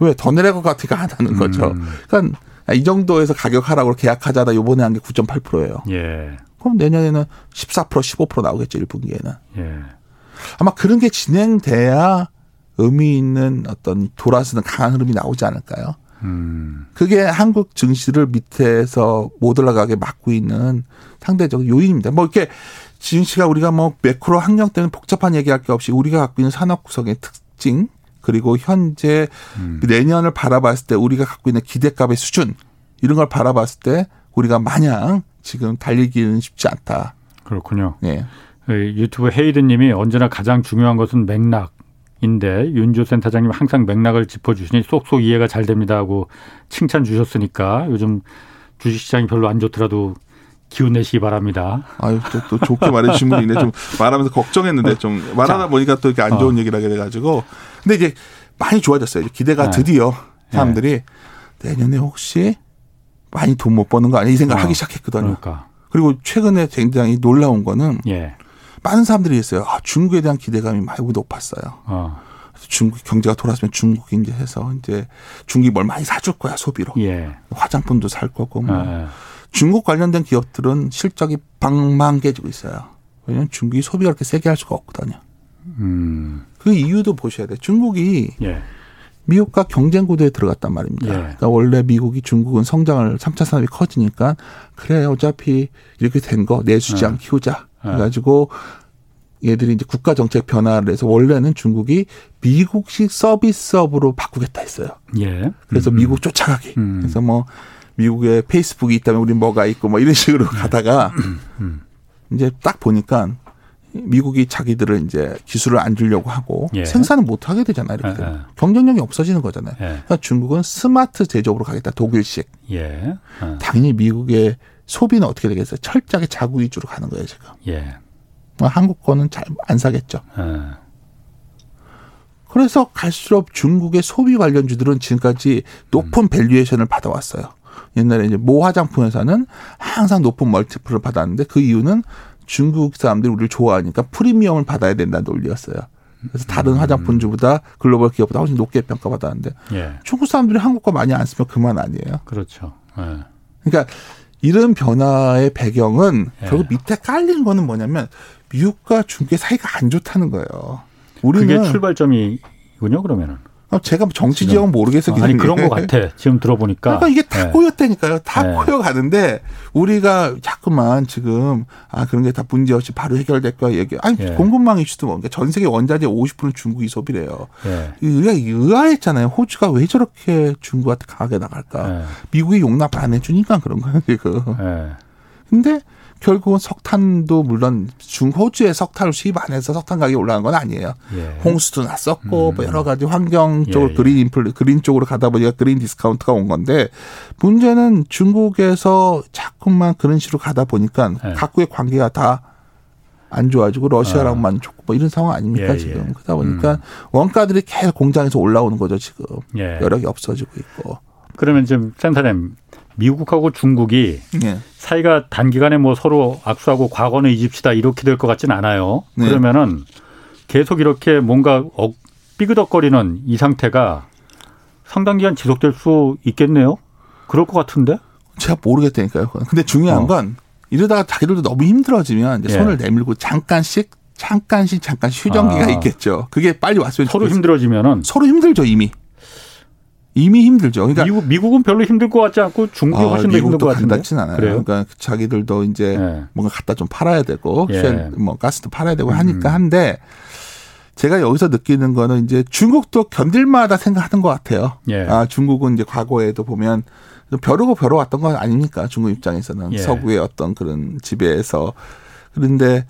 왜 더 내릴 것 같으니까 안 하는 거죠. 음. 그러니까 이 정도에서 가격 하라고 계약하자다 요번에 한 게 9.8%예요. 예. 그럼 내년에는 14% 15% 나오겠죠 1분기에는. 예. 아마 그런 게 진행돼야 의미 있는 어떤 돌아서는 강한 흐름이 나오지 않을까요? 음. 그게 한국 증시를 밑에서 못 올라가게 막고 있는 상대적 요인입니다. 뭐 이렇게 지은 씨가 우리가 뭐 매크로 환경 때는 복잡한 얘기할 게 없이 우리가 갖고 있는 산업 구성의 특징 그리고 현재 음. 내년을 바라봤을 때 우리가 갖고 있는 기대값의 수준 이런 걸 바라봤을 때 우리가 마냥 지금 달리기는 쉽지 않다. 그렇군요. 네. 유튜브 헤이드님이 언제나 가장 중요한 것은 맥락 인데 윤주 센터장님 항상 맥락을 짚어주시니 쏙쏙 이해가 잘 됩니다 하고 칭찬 주셨으니까 요즘 주식시장이 별로 안 좋더라도 기운 내시기 바랍니다. 아유, 또, 또 좋게 말해주신 분이 있네. 좀 말하면서 걱정했는데 좀 말하다 보니까 또 이렇게 안 좋은 어. 얘기를 하게 돼가지고. 근데 이제 많이 좋아졌어요. 기대가 네. 드디어 사람들이 네. 내년에 혹시 많이 돈 못 버는 거 아니야? 이 생각을 어. 하기 시작했거든요. 그러니까. 그리고 최근에 굉장히 놀라운 거는 예. 많은 사람들이 있어요. 아, 중국에 대한 기대감이 많이 높았어요. 어. 중국 경제가 돌아서면 중국이 이제 해서 이제 중국이 뭘 많이 사줄 거야 소비로. 예. 화장품도 살 거고 뭐. 예. 중국 관련된 기업들은 실적이 방망개지고 있어요. 왜냐하면 중국이 소비가 그렇게 세게 할 수가 없거든요. 음. 그 이유도 보셔야 돼. 중국이 예. 미국과 경쟁 구도에 들어갔단 말입니다. 예. 그러니까 원래 미국이 중국은 성장을 3차 산업이 커지니까 그래 어차피 이렇게 된 거 내수지안 예. 키우자. 예. 그래가지고 얘들이 이제 국가 정책 변화를 해서 원래는 중국이 미국식 서비스업으로 바꾸겠다 했어요. 예. 그래서 음. 미국 쫓아가기. 음. 그래서 뭐 미국에 페이스북이 있다면 우리 뭐가 있고 뭐 이런 식으로 음. 가다가 음. 음. 이제 딱 보니까 미국이 자기들을 이제 기술을 안 주려고 하고 예. 생산을 못 하게 되잖아요. 이렇게 예. 예. 경쟁력이 없어지는 거잖아요. 예. 그러니까 중국은 스마트 제조업으로 가겠다. 독일식. 예. 어. 당연히 미국의 소비는 어떻게 되겠어요? 철저하게 자국 위주로 가는 거예요 지금. 예. 뭐 한국 거는 잘 안 사겠죠. 예. 그래서 갈수록 중국의 소비 관련주들은 지금까지 높은 음. valuation을 받아왔어요. 옛날에 이제 모 화장품 회사는 항상 높은 멀티플을 받았는데 그 이유는 중국 사람들이 우리를 좋아하니까 프리미엄을 받아야 된다는 논리였어요. 그래서 다른 음. 화장품주보다 글로벌 기업보다 훨씬 높게 평가받았는데 예. 중국 사람들이 한국 거 많이 안 쓰면 그만 아니에요. 그렇죠. 예. 그러니까 이런 변화의 배경은 예. 결국 밑에 깔린 거는 뭐냐면 미국과 중국의 사이가 안 좋다는 거예요. 우리는 그게 출발점이군요. 그러면은. 어, 제가 정치 지역은 모르겠어요. 아니 그런 것 같아. 지금 들어보니까. 그러니까 이게 다 네. 꼬였다니까요. 다 네. 꼬여가는데 우리가 자꾸만 지금 아 그런 게 다 문제 없이 바로 해결될 거야 얘기. 아니 네. 공급망 이슈도 뭐 그러니까 전 세계 원자재 50%는 중국이 소비래요. 네. 우리가 의아했잖아요. 호주가 왜 저렇게 중국한테 강하게 나갈까? 네. 미국이 용납 안 해주니까 그런 거예요. 지금. 네. 근데 결국은 석탄도 물론 중호주의 석탄을 수입 안 해서 석탄 가격이 올라간 건 아니에요. 예. 홍수도 났었고 음. 뭐 여러 가지 환경 예, 예. green 인플 green 쪽으로 가다 보니까 green discount가 온 건데 문제는 중국에서 자꾸만 그런 식으로 가다 보니까 예. 각국의 관계가 다 안 좋아지고 러시아랑만 아. 좋고 뭐 이런 상황 아닙니까 예, 지금 예. 그러다 보니까 음. 원가들이 계속 공장에서 올라오는 거죠 지금 여력이 없어지고 있고. 그러면 지금 센터님 미국하고 중국이 네. 사이가 단기간에 뭐 서로 악수하고 과거는 잊읍시다 이렇게 될 것 같진 않아요. 네. 그러면은 계속 이렇게 뭔가 어, 삐그덕거리는 이 상태가 상당 기간 지속될 수 있겠네요. 그럴 것 같은데? 제가 모르겠다니까요. 근데 중요한 어. 건 이러다가 자기들도 너무 힘들어지면 이제 예. 손을 내밀고 잠깐씩 잠깐씩 잠깐씩 휴전기가 아. 있겠죠. 그게 빨리 왔으면 서로 좋겠어요. 힘들어지면은 서로 힘들죠 이미. 이미 힘들죠. 그러니까 미국 미국은 별로 힘들 것 같지 않고 중국이 아, 훨씬 더 힘들 것 같은데. 그렇진 않아요. 그래요? 그러니까 자기들도 이제 네. 뭔가 갖다 좀 팔아야 되고 예. 뭐 가스도 팔아야 되고 하니까 음. 한데 제가 여기서 느끼는 거는 이제 중국도 견딜마다 생각하는 것 같아요. 예. 아 중국은 이제 과거에도 보면 벼르고 벼러왔던 건 아닙니까? 중국 입장에서는 예. 서구의 어떤 그런 지배에서 그런데 뭐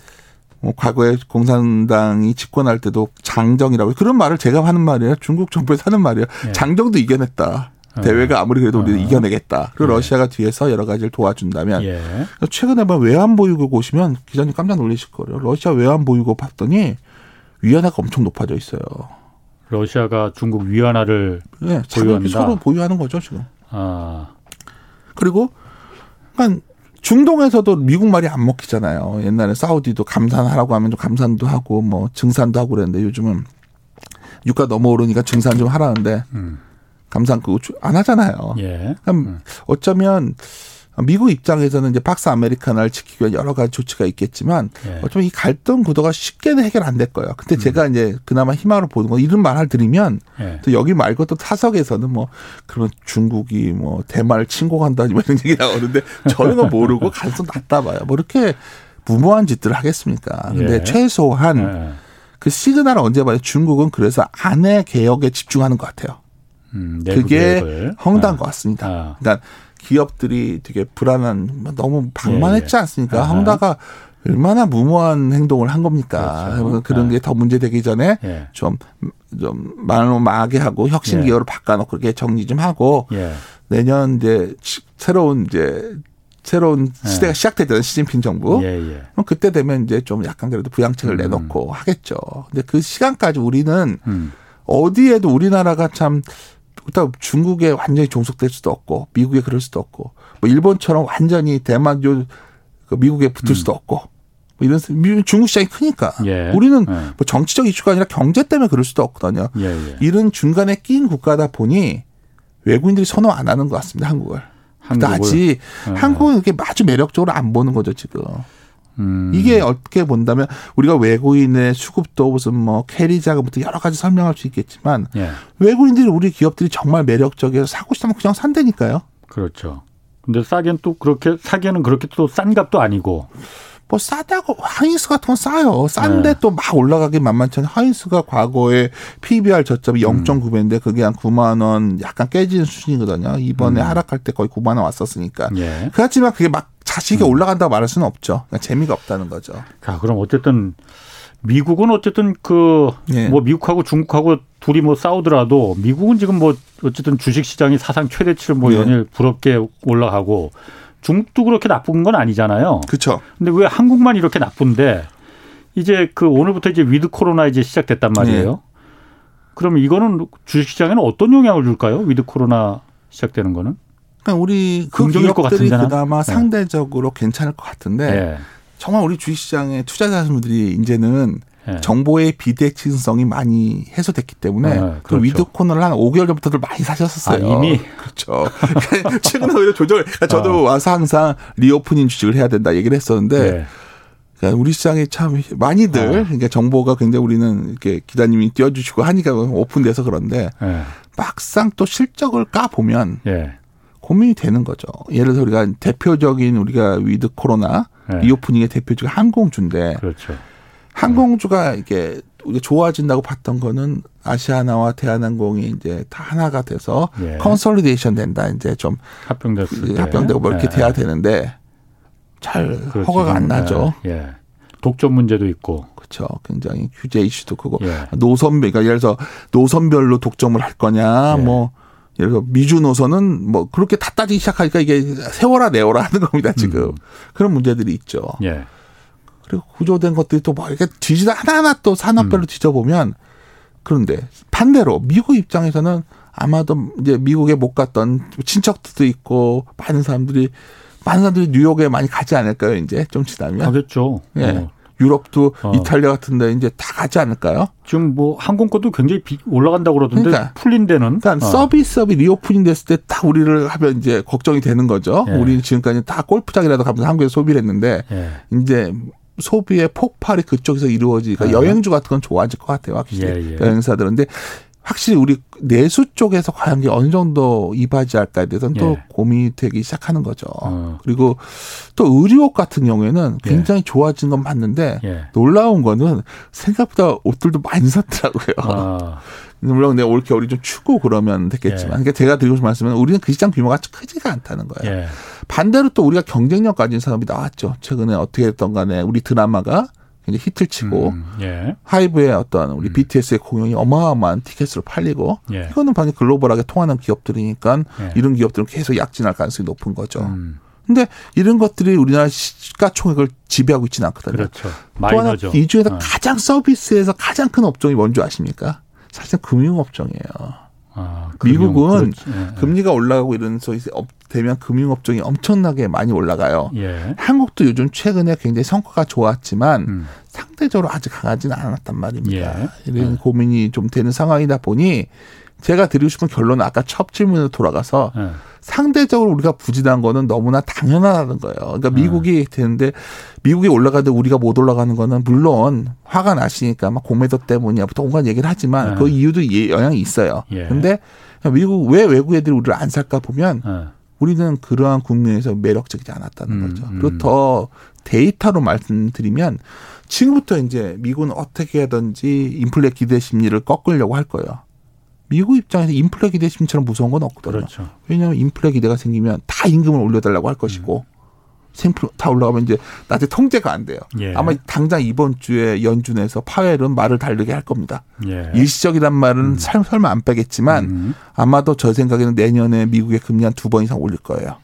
과거에 공산당이 집권할 때도 장정이라고 그런 말을 제가 하는 말이에요. 중국 정부에서 하는 말이에요. 예. 장정도 이겨냈다. 어. 대회가 아무리 그래도 우리는 어. 이겨내겠다. 그리고 예. 러시아가 뒤에서 여러 가지를 도와준다면 예. 최근에 뭐 외환보유고 보시면 기자님 깜짝 놀라실 거예요. 러시아 외환보유고 봤더니 위안화가 엄청 높아져 있어요. 러시아가 중국 위안화를 네, 보유한다. 서로 보유하는 거죠 지금. 아. 그리고 그러니까 중동에서도 미국 말이 안 먹히잖아요. 옛날에 사우디도 감산하라고 하면 좀 감산도 하고 뭐 증산도 하고 그랬는데 요즘은 유가 너무 오르니까 증산 좀 하라는데 음. 감산 그거 안 하잖아요. 예. 음. 어쩌면 미국 입장에서는 이제 박스 아메리카나를 지키기 위한 여러 가지 조치가 있겠지만 예. 어쩌면 이 갈등 구도가 쉽게는 해결 안 될 거예요. 근데 음. 제가 이제 그나마 희망으로 보는 건 이런 말을 들으면 예. 또 여기 말고 또 타석에서는 뭐 그러면 중국이 뭐 대만을 침공한다니 뭐 이런 얘기 나오는데 저는 건 모르고 가능성 낮다 봐요. 뭐 이렇게 무모한 짓들을 하겠습니까? 근데 예. 최소한 예. 그 시그널을 언제 봐요? 중국은 그래서 안의 개혁에 집중하는 것 같아요. 음, 그게 헝단 아. 것 같습니다. 아. 그러니까 기업들이 되게 불안한 너무 방만했지 예, 예. 않습니까? 예. 헝다가 얼마나 무모한 행동을 한 겁니까? 그렇죠. 그런 게 더 문제되기 전에 예. 좀, 좀, 말로마게 하고 혁신 기업을 예. 바꿔놓고 그렇게 정리 좀 하고 예. 내년 이제 새로운 이제 새로운 예. 시대가 시작되잖아요. 시진핑 정부. 예, 예. 그럼 그때 되면 이제 좀 약간 그래도 부양책을 음. 내놓고 하겠죠. 근데 그 시간까지 우리는 음. 어디에도 우리나라가 참 그렇다고 중국에 완전히 종속될 수도 없고 미국에 그럴 수도 없고 뭐 일본처럼 완전히 대만 요그 미국에 붙을 음. 수도 없고 뭐 이런 중국 시장이 크니까 예. 우리는 예. 뭐 정치적 이슈가 아니라 경제 때문에 그럴 수도 없거든요. 예, 예. 이런 중간에 낀 국가다 보니 외국인들이 선호 안 하는 것 같습니다. 한국을. 한국을. 아직 예. 한국은 이렇게 아주 매력적으로 안 보는 거죠 지금. 음. 이게 어떻게 본다면 우리가 외국인의 수급도 무슨 뭐 carry 자금부터 여러 가지 설명할 수 있겠지만 예. 외국인들이 우리 기업들이 정말 매력적이어서 사고 싶다면 그냥 산다니까요. 그렇죠. 근데 싸게는 또 그렇게 사기에는 그렇게 또 싼 값도 아니고 뭐 싸다고 하이닉스 같은 건 싸요. 싼데 네. 또막 올라가기 만만치 않은 하이닉스가 과거에 PBR 저점이 0.9배인데 음. 그게 한 9만 원 약간 깨지는 수준이거든요. 이번에 음. 하락할 때 거의 9만 원 왔었으니까. 예. 그렇지만 그게 막 자식이 음. 올라간다고 말할 수는 없죠. 그러니까 재미가 없다는 거죠. 자, 그럼 어쨌든 미국은 어쨌든 그뭐 예. 미국하고 중국하고 둘이 뭐 싸우더라도 미국은 지금 뭐 어쨌든 주식 시장이 사상 최대치를 뭐 예. 연일 부럽게 올라가고 중국도 그렇게 나쁜 건 아니잖아요. 그렇죠. 근데 왜 한국만 이렇게 나쁜데 이제 그 오늘부터 이제 위드 코로나 이제 시작됐단 말이에요. 네. 그러면 이거는 주식 시장에는 어떤 영향을 줄까요? 위드 코로나 시작되는 거는? 그러니까 우리 그 기업들이 그나마 네. 상대적으로 괜찮을 것 같은데 네. 정말 우리 주식시장의 투자자분들이 이제는 네. 정보의 비대칭성이 많이 해소됐기 때문에 네, 그렇죠. 그 위드 코로나를 한 5개월 전부터들 많이 사셨었어요. 아, 이미 그렇죠. 최근에 오히려 조정을 그러니까 저도 어. 와서 항상 reopening 주식을 해야 된다 얘기를 했었는데 네. 그러니까 우리 시장이 참 많이들 어. 그러니까 정보가 굉장히 우리는 이렇게 기자님이 띄워주시고 하니까 오픈돼서 그런데 네. 막상 또 실적을 까 보면 예. 고민이 되는 거죠. 예를 들어 우리가 대표적인 우리가 위드 코로나 네. reopening의 대표적인 항공주인데. 그렇죠. 항공주가 이게 우리가 좋아진다고 봤던 거는 아시아나와 대한항공이 이제 다 하나가 돼서 예. consolidation 된다 이제 좀 합병됐을 합병되고 뭐 이렇게 예. 돼야 되는데 잘 그렇지. 허가가 안 나죠. 예. 예. 독점 문제도 있고. 그렇죠. 굉장히 규제 이슈도 크고 예. 노선별 그러니까 예를 들어서 노선별로 독점을 할 거냐 예. 뭐 예를 들어 미주 노선은 뭐 그렇게 다 따지기 시작하니까 이게 세워라 내워라 하는 겁니다 지금 음. 그런 문제들이 있죠. 예. 그리고 구조된 것들이 또뭐 이렇게 뒤지다 하나하나 또 산업별로 음. 뒤져보면 그런데 반대로 미국 입장에서는 아마도 이제 미국에 못 갔던 친척들도 있고 많은 사람들이 많은 사람들이 뉴욕에 많이 가지 않을까요? 이제 좀 지나면 가겠죠. 예. 어. 유럽도 어. 이탈리아 같은 데 이제 다 가지 않을까요? 지금 뭐 항공권도 굉장히 올라간다고 그러던데 그러니까, 풀린 데는 그러니까 어. 서비스업이 reopening 됐을 때 딱 우리를 하면 이제 걱정이 되는 거죠. 예. 우리는 지금까지 다 골프장이라도 가면서 한국에서 소비를 했는데 예. 이제 소비의 폭발이 그쪽에서 이루어지니까 아. 여행주 같은 건 좋아질 것 같아요. 확실히 예, 예. 여행사들은. 근데 확실히 우리 내수 쪽에서 과연 어느 정도 이바지할까에 대해서는 예. 또 고민이 되기 시작하는 거죠. 어. 그리고 또 의류옷 같은 경우에는 예. 굉장히 예. 좋아진 건 맞는데 예. 놀라운 거는 생각보다 옷들도 많이 샀더라고요. 아. 물론 내가 올게 우리 좀 추고 그러면 됐겠지만, 예. 그러니까 제가 드리고 싶은 말씀은 우리는 그 시장 규모가 크지가 않다는 거예요. 예. 반대로 또 우리가 경쟁력 가진 산업이 나왔죠. 최근에 어떻게 됐던 간에 우리 드라마가 굉장히 히트를 치고 음, 예. 하이브의 어떤 우리 음. BTS의 공연이 어마어마한 티켓으로 팔리고 예. 이거는 반히 글로벌하게 통하는 기업들이니까 예. 이런 기업들은 계속 약진할 가능성이 높은 거죠. 음. 근데 이런 것들이 우리나라 시가총액을 지배하고 있지는 않거든요. 그렇죠. 마이너죠. 이 중에서 어. 가장 서비스에서 가장 큰 업종이 뭔지 아십니까? 사실 금융 업종이에요. 아, 미국은 예. 금리가 올라가고 이런 소위 되면 금융업종이 엄청나게 많이 올라가요. 예. 한국도 요즘 최근에 굉장히 성과가 좋았지만 음. 상대적으로 아직 강하지는 않았단 말입니다. 예. 이런 예. 고민이 좀 되는 상황이다 보니 제가 드리고 싶은 결론은 아까 첫 질문으로 돌아가서 예. 상대적으로 우리가 부진한 거는 너무나 당연하다는 거예요. 그러니까 네. 미국이 되는데 미국이 올라가는데 우리가 못 올라가는 거는 물론 화가 나시니까 막 공매도 때문이야 부터 온갖 얘기를 하지만 네. 그 이유도 예, 영향이 있어요. 예. 근데 미국 왜 외국 애들이 우리를 안 살까 보면 네. 우리는 그러한 국면에서 매력적이지 않았다는 음, 거죠. 음. 그리고 더 데이터로 말씀드리면 지금부터 이제 미국은 어떻게 하든지 인플레 기대 심리를 꺾으려고 할 거예요. 미국 입장에서 인플레 기대 심처럼 무서운 건 없거든요. 그렇죠. 왜냐하면 인플레 기대가 생기면 다 임금을 올려달라고 할 것이고 음. 생플 다 올라가면 이제 나한테 통제가 안 돼요. 예. 아마 당장 이번 주에 연준에서 파웰은 말을 다르게 할 겁니다. 예. 일시적이란 말은 음. 설마 안 빼겠지만 음. 아마도 저 생각에는 내년에 미국의 금리 한 두 번 이상 올릴 거예요.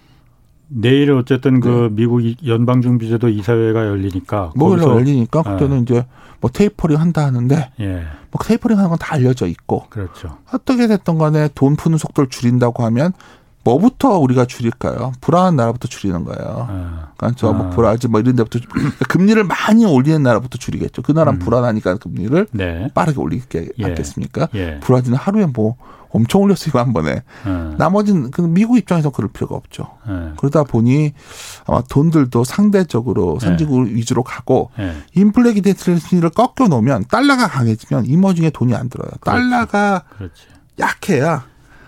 내일 어쨌든 그 네. 미국 연방준비제도 이사회가 열리니까 목요일 열리니까 그때는 예. 이제 뭐 테이퍼링 한다 하는데 예. 뭐 테이퍼링 하는 건 다 알려져 있고 그렇죠. 어떻게 됐던 간에 돈 푸는 속도를 줄인다고 하면 뭐부터 우리가 줄일까요? 불안한 나라부터 줄이는 거예요. 아. 그러니까 저뭐 아. 브라질 뭐 이런 데부터 그러니까 금리를 많이 올리는 나라부터 줄이겠죠. 그 나라는 음. 불안하니까 금리를 네. 빠르게 올리게 예. 않겠습니까? 예. 브라질은 하루에 뭐 엄청 올렸어요 한 번에. 예. 나머지는 그 미국 입장에서 그럴 필요가 없죠. 예. 그러다 보니 아마 돈들도 상대적으로 선진국 예. 위주로 가고 예. 인플레 기대치를 꺾여 놓으면 달러가 강해지면 이머징에 돈이 안 들어요. 그렇죠. 달러가 그렇지. 약해야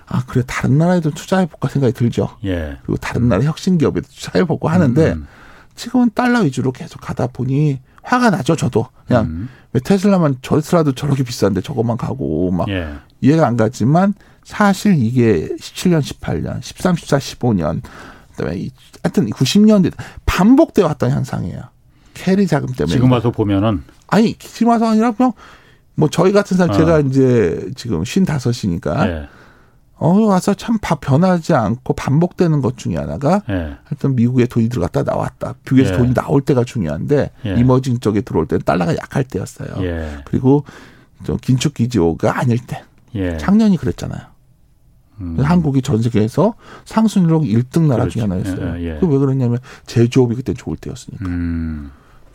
아 그래 다른 나라에도 투자해 볼까 생각이 들죠. 예. 그리고 다른 나라 혁신 기업에도 투자해 보고 하는데 음. 지금은 달러 위주로 계속 가다 보니 화가 나죠. 저도 그냥 음. 왜 테슬라만 저스라도 저렇게 비싼데 저것만 가고 막 예. 이해가 안 가지만 사실 이게 17년, 18년, 13, 14, 15년 그다음에 하여튼 90년대 반복돼 왔던 현상이에요. carry 자금 때문에 지금 와서 보면은 아니 지금 와서 아니라 그냥 뭐 저희 같은 사람 어. 제가 이제 지금 55이니까 예. 어, 와서 참 변하지 않고 반복되는 것 중에 하나가 예. 하여튼 미국에 돈이 들어갔다 나왔다. 미국에서 예. 돈이 나올 때가 중요한데 예. emerging 쪽에 들어올 때는 달러가 약할 때였어요. 예. 그리고 좀 긴축 기조가 아닐 때. 예. 작년이 그랬잖아요. 음. 한국이 전 세계에서 상승률 1등 나라 그렇죠. 중에 하나였어요. 예, 그왜 그러냐면 제조업이 그때 좋을 때였으니까. 음.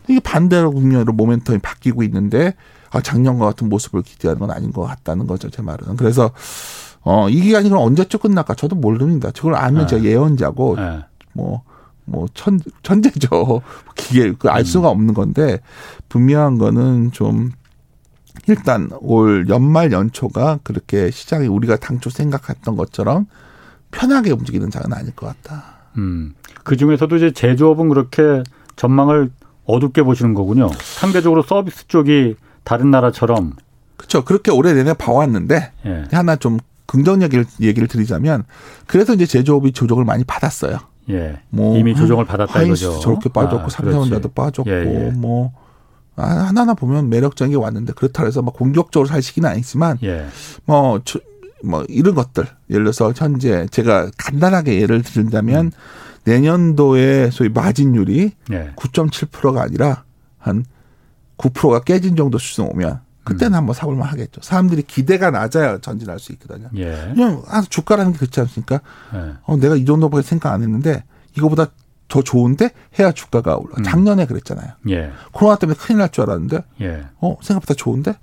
이게 반대로 국면으로 모멘텀이 바뀌고 있는데 아, 작년과 같은 모습을 기대하는 건 아닌 것 같다는 거죠. 제 말은. 그래서 어, 이 기간이 그럼 언제쯤 끝날까? 저도 모릅니다. 저걸 알면 네. 제가 예언자고, 네. 뭐, 뭐, 천, 천재죠. 기계, 그알 음. 수가 없는 건데, 분명한 거는 좀, 일단 올 연말 연초가 그렇게 시장이 우리가 당초 생각했던 것처럼 편하게 움직이는 장은 아닐 것 같다. 음. 그 중에서도 이제 제조업은 그렇게 전망을 어둡게 보시는 거군요. 상대적으로 서비스 쪽이 다른 나라처럼 그렇죠. 그렇게 오래 내내 봐왔는데 예. 하나 좀 긍정적 얘기를 드리자면 그래서 이제 제조업이 조정을 많이 받았어요. 예. 뭐 이미 조정을 받았다 이거죠. 저렇게 빠졌고 아, 삼성전자도 빠졌고 예, 예. 뭐 아, 하나하나 보면 매력적인 게 왔는데 그렇다 해서 막 공격적으로 살 시기는 아니지만 예. 뭐, 저, 뭐 이런 것들 예를 들어서 현재 제가 간단하게 예를 들자면 음. 내년도에 소위 마진율이 예. 9.7%가 아니라 한 9%가 깨진 정도 수준 오면 그때는 음. 한번 사볼만 하겠죠. 사람들이 기대가 낮아야 전진할 수 있거든요. 예. 그냥 아, 주가라는 게 그렇지 않습니까? 예. 어, 내가 이 정도밖에 생각 안 했는데 이거보다 더 좋은데 해야 주가가 올라. 음. 작년에 그랬잖아요. 예. 코로나 때문에 큰일 날 줄 알았는데, 예. 어 생각보다 좋은데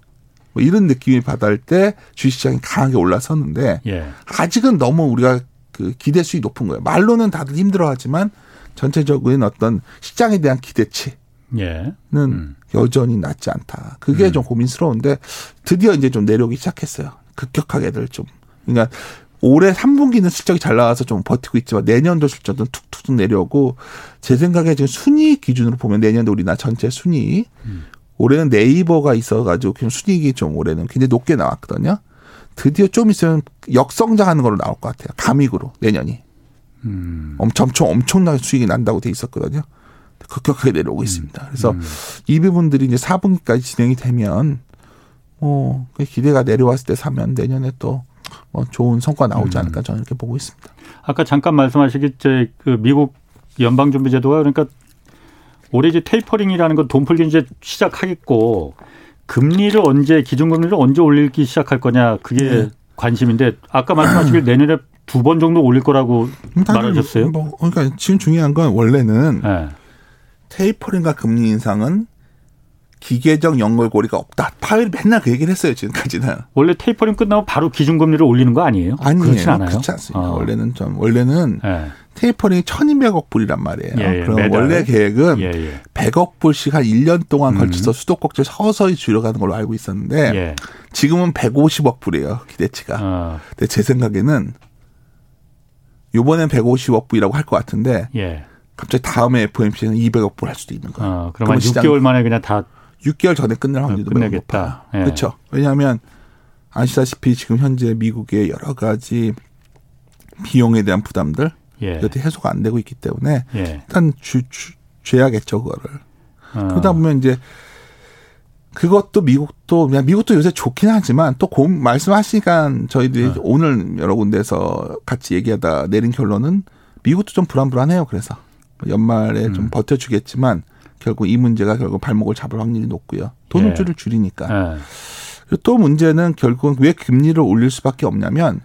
뭐 이런 느낌이 받을 때 주식시장이 강하게 올라섰는데 예. 아직은 너무 우리가 그 기대 수익 높은 거예요. 말로는 다들 힘들어하지만 전체적인 어떤 시장에 대한 기대치 예. 는 음. 여전히 낮지 않다. 그게 음. 좀 고민스러운데 드디어 이제 좀 내려오기 시작했어요. 급격하게들 좀. 그러니까 올해 3분기는 실적이 잘 나와서 좀 버티고 있지만 내년도 실적은 툭툭 내려오고 제 생각에 지금 순위 기준으로 보면 내년도 우리나라 전체 순위 음. 올해는 네이버가 있어가지고 그냥 순위익이 좀 올해는 굉장히 높게 나왔거든요. 드디어 좀 있으면 역성장하는 걸로 나올 것 같아요. 감익으로 내년이. 음. 엄청 엄청나게 수익이 난다고 돼 있었거든요. 급격하게 내려오고 음. 있습니다. 그래서 음. 이 부분들이 이제 4분기까지 진행이 되면 뭐 기대가 내려왔을 때 사면 내년에 또 뭐 좋은 성과 나오지 음. 않을까 저는 이렇게 보고 있습니다. 아까 잠깐 말씀하시기 그 미국 연방준비제도가 그러니까 올해 이제 테이퍼링이라는 건 돈 풀기 이제 시작하겠고 금리를 언제 기준금리를 언제 올리기 시작할 거냐 그게 네. 관심인데 아까 말씀하시길 내년에 두 번 정도 올릴 거라고 말하셨어요. 뭐 그러니까 지금 중요한 건 원래는 네. 테이퍼링과 금리 인상은 기계적 연결고리가 없다. 파웰이 맨날 그 얘기를 했어요, 지금까지는. 원래 테이퍼링 끝나고 바로 기준금리를 올리는 거 아니에요? 아니에요. 그렇지 않아요? 그렇지 않습니다. 어. 원래는 좀, 원래는 네. 테이퍼링이 1200억 불이란 말이에요. 예, 예. 그럼 매달. 원래 계획은 예, 예. 100억 불씩 한 1년 동안 음. 걸쳐서 수도꼭지 서서히 줄여가는 걸로 알고 있었는데 예. 지금은 150억 불이에요, 기대치가. 어. 근데 제 생각에는 요번엔 150억 불이라고 할 것 같은데 예. 갑자기 다음에 FOMC는 200억 불 할 수도 있는 거예요. 어, 그러면 6개월 만에 그냥 다 6개월 전에 끝낼 확률도 매우 높아. 예. 그렇죠. 왜냐하면 아시다시피 지금 현재 미국의 여러 가지 비용에 대한 부담들 예. 이것도 해소가 안 되고 있기 때문에 예. 일단 주, 주, 줘야겠죠 그거를. 어. 그러다 보면 이제 그것도 미국도 그냥 미국도 요새 좋긴 하지만 또 고, 말씀하시니까 저희들이 어. 오늘 여러 군데서 같이 얘기하다 내린 결론은 미국도 좀 불안불안해요. 그래서 연말에 음. 좀 버텨주겠지만 결국 이 문제가 결국 발목을 잡을 확률이 높고요. 돈을줄을 예. 줄이니까. 예. 또 문제는 결국 왜 금리를 올릴 수밖에 없냐면,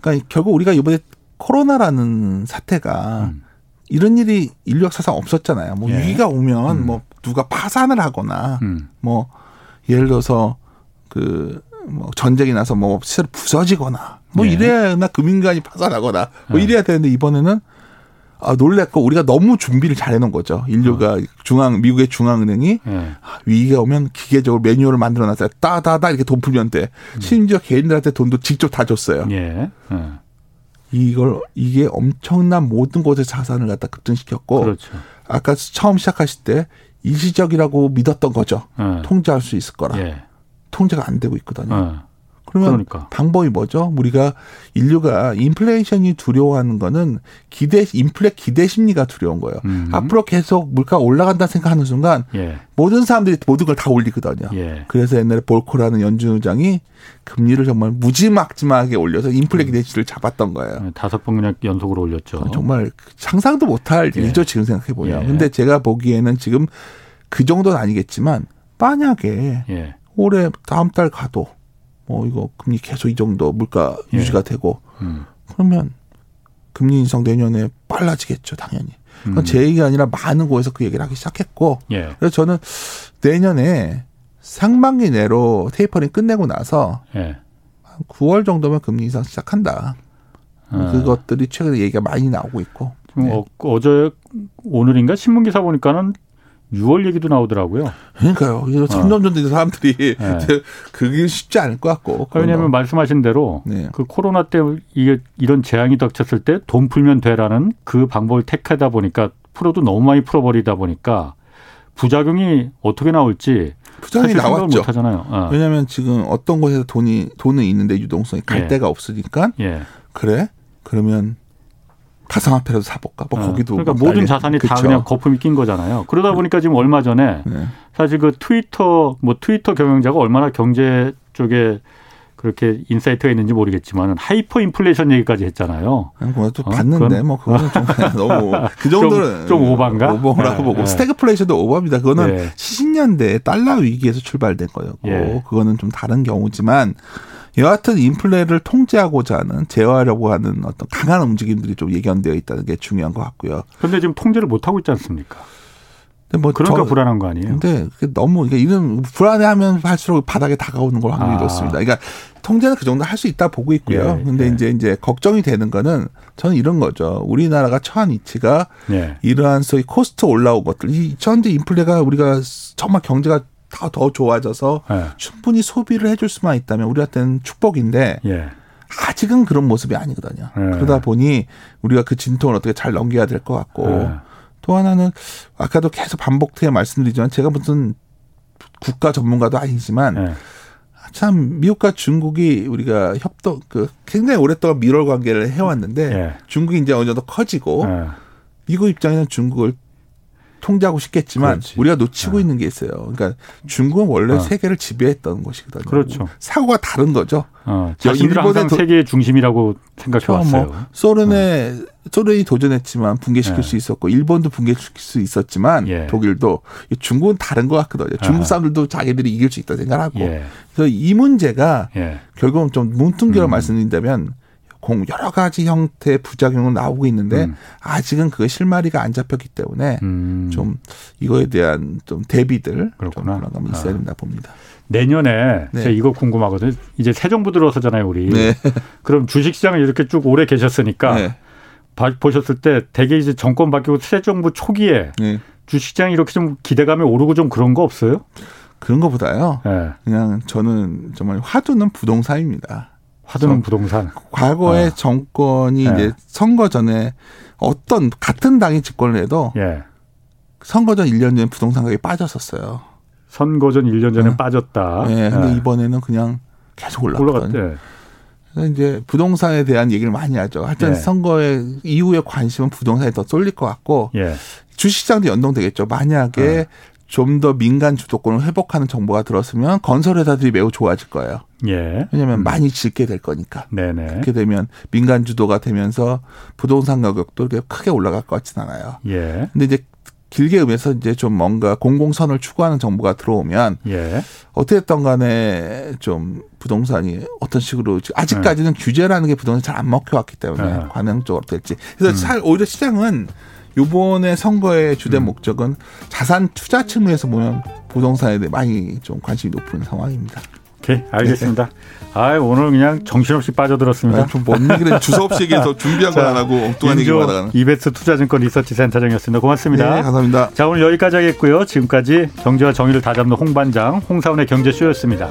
그러니까 결국 우리가 이번에 코로나라는 사태가 음. 이런 일이 인류 역사상 없었잖아요. 뭐 예. 위기가 오면 음. 뭐 누가 파산을 하거나 음. 뭐 예를 들어서 그 뭐 전쟁이 나서 뭐 시설 부서지거나 뭐 예. 이래야나 금융기관이 파산하거나 뭐 예. 이래야 되는데 이번에는 아, 놀랬고 우리가 너무 준비를 잘 해놓은 거죠. 인류가 어. 중앙 미국의 중앙은행이 예. 아, 위기가 오면 기계적으로 매뉴얼을 만들어놨어요. 따다다 이렇게 돈 풀면 돼. 음. 심지어 개인들한테 돈도 직접 다 줬어요. 예. 예. 이걸 이게 엄청난 모든 곳에 자산을 갖다 급등시켰고 그렇죠. 아까 처음 시작하실 때 일시적이라고 믿었던 거죠. 예. 통제할 수 있을 거라. 예. 통제가 안 되고 있거든요. 예. 그러면 그러니까. 방법이 뭐죠? 우리가 인류가 인플레이션이 두려워하는 거는 기대 인플레 기대 심리가 두려운 거예요. 음. 앞으로 계속 물가 올라간다 생각하는 순간 예. 모든 사람들이 모든 걸 다 올리거든요. 예. 그래서 옛날에 볼코라는 연준의장이 금리를 정말 무지막지막하게 올려서 인플레 음. 기대치를 잡았던 거예요. 네, 다섯 번 그냥 연속으로 올렸죠. 정말 상상도 못할 예. 일이죠 지금 생각해 보면. 예. 근데 제가 보기에는 지금 그 정도는 아니겠지만 만약에 예. 올해 다음 달 가도 뭐 이거 금리 계속 이 정도 물가 예. 유지가 되고 음. 그러면 금리 인상 내년에 빨라지겠죠 당연히. 그건 음. 제 얘기가 아니라 많은 곳에서 그 얘기를 하기 시작했고 예. 그래서 저는 내년에 상반기 내로 테이퍼링 끝내고 나서 예. 한 9월 정도면 금리 인상 시작한다. 아. 그것들이 최근에 얘기가 많이 나오고 있고. 네. 어, 어제 오늘인가 신문 기사 보니까는 6월 얘기도 나오더라고요. 그러니까요. 점점 점점 사람들이 네. 그게 쉽지 않을 것 같고. 왜냐하면 말씀하신 대로 네. 그 코로나 때 이게 이런 재앙이 닥쳤을 때 돈 풀면 되라는 그 방법을 택하다 보니까 풀어도 너무 많이 풀어버리다 보니까 부작용이 어떻게 나올지 부작용이 나왔죠. 못하잖아요. 어. 왜냐하면 지금 어떤 곳에서 돈이 돈은 있는데 유동성이 갈 예. 데가 없으니까 예. 그래 그러면 가상화폐라도 사볼까? 뭐 어, 거기도 그러니까 뭐 모든 자산이 그쵸. 다 그냥 거품이 낀 거잖아요. 그러다 보니까 지금 얼마 전에 네. 사실 그 트위터 뭐 트위터 경영자가 얼마나 경제 쪽에 그렇게 insight가 있는지 모르겠지만 하이퍼 인플레이션 얘기까지 했잖아요. 그것도 어? 봤는데 뭐 그거는 좀 너무 그 정도는 좀, 좀 오반가? 오버라고 네, 보고 네. 스태그플레이션도 오버입니다. 그거는 네. 70년대 달러 위기에서 출발된 거였고 예. 그거는 좀 다른 경우지만 여하튼 인플레를 통제하고자 하는 제어하려고 하는 어떤 강한 움직임들이 좀 예견되어 있다는 게 중요한 것 같고요. 그런데 지금 통제를 못 하고 있지 않습니까? 뭐 그러니까 저, 불안한 거 아니에요? 근데 너무 그러니까 이런 불안해하면 할수록 바닥에 다가오는 걸 확률이 아. 높습니다. 그러니까 통제는 그 정도 할 수 있다 보고 있고요. 예, 근데 예. 이제 이제 걱정이 되는 거는 저는 이런 거죠. 우리나라가 처한 위치가 예. 이러한 소위 코스트 올라온 것들, 이 현재 인플레가 우리가 정말 경제가 더 좋아져서 네. 충분히 소비를 해줄 수만 있다면 우리한테는 축복인데 예. 아직은 그런 모습이 아니거든요. 예. 그러다 보니 우리가 그 진통을 어떻게 잘 넘겨야 될 것 같고 예. 또 하나는 아까도 계속 반복해 말씀드리지만 제가 무슨 국가 전문가도 아니지만 예. 참 미국과 중국이 우리가 협동 그 굉장히 오랫동안 밀월 관계를 해왔는데 예. 중국이 이제 어느 정도 커지고 예. 미국 입장에는 중국을 통제하고 싶겠지만 그렇지. 우리가 놓치고 어. 있는 게 있어요. 그러니까 중국은 원래 어. 세계를 지배했던 것이거든요. 그렇죠. 사고가 다른 거죠. 어, 자신들 항상 세계의 중심이라고 생각해 왔어요. 뭐 소련에 어. 소련이 도전했지만 붕괴시킬 예. 수 있었고 일본도 붕괴시킬 수 있었지만 예. 독일도 중국은 다른 것 같거든요. 중국 사람들도 자기들이 이길 수 있다 생각하고 예. 그래서 이 문제가 예. 결국은 좀 뭉뚱그려 음. 말씀드린다면 공 여러 가지 형태의 부작용은 나오고 있는데 음. 아직은 그게 실마리가 안 잡혔기 때문에 음. 좀 이거에 대한 좀 대비들 그렇구나. 좀 불안감이 있어야 아. 된다 봅니다. 내년에 네. 제가 이거 궁금하거든요. 이제 새 정부 들어서잖아요, 우리. 네. 그럼 주식시장을 이렇게 쭉 오래 계셨으니까 네. 보셨을 때 대개 이제 정권 바뀌고 새 정부 초기에 네. 주식시장이 이렇게 좀 기대감이 오르고 좀 그런 거 없어요? 그런 거보다요. 네. 그냥 저는 정말 화두는 부동산입니다. 화두는 부동산. 과거의 어. 정권이 예. 이제 선거 전에 어떤 같은 당이 집권을 해도 예. 선거 전 1년 전에 부동산 가격이 빠졌었어요. 선거 전 1년 전에 네. 빠졌다. 네. 근데 예. 이번에는 그냥 계속 올라갔거든요. 올라갔대. 그래서 이제 부동산에 대한 얘기를 많이 하죠. 하여튼 예. 선거에 이후에 관심은 부동산에 더 쏠릴 것 같고 예. 주식시장도 연동되겠죠. 만약에 좀 더 민간 주도권을 회복하는 정보가 들었으면 건설회사들이 매우 좋아질 거예요. 예. 왜냐하면 음. 많이 짓게 될 거니까. 네네. 그렇게 되면 민간 주도가 되면서 부동산 가격도 크게 올라갈 것 같진 않아요. 예. 근데 이제 길게 의미해서 이제 좀 뭔가 공공선을 추구하는 정부가 들어오면 예. 어떻게든 간에 좀 부동산이 어떤 식으로 아직까지는 네. 규제라는 게 부동산 잘 안 먹혀왔기 때문에 네. 관행적으로 될지 그래서 음. 오히려 시장은 요번에 선거의 주된 음. 목적은 자산 투자 측면에서 보면 부동산에 대해 많이 좀 관심이 높은 상황입니다. 오케이, 알겠습니다. 네. 아, 오늘 그냥 정신없이 빠져들었습니다. 아, 좀뭔 얘기를 주소없이 얘기해서 준비한 거안 하고 엉뚱한 얘기만 하다가 이베스 투자증권 리서치 센터장이었습니다. 고맙습니다. 네, 감사합니다. 자, 오늘 여기까지 하겠고요. 지금까지 경제와 정의를 다잡는 홍반장, 홍사원의 경제쇼였습니다.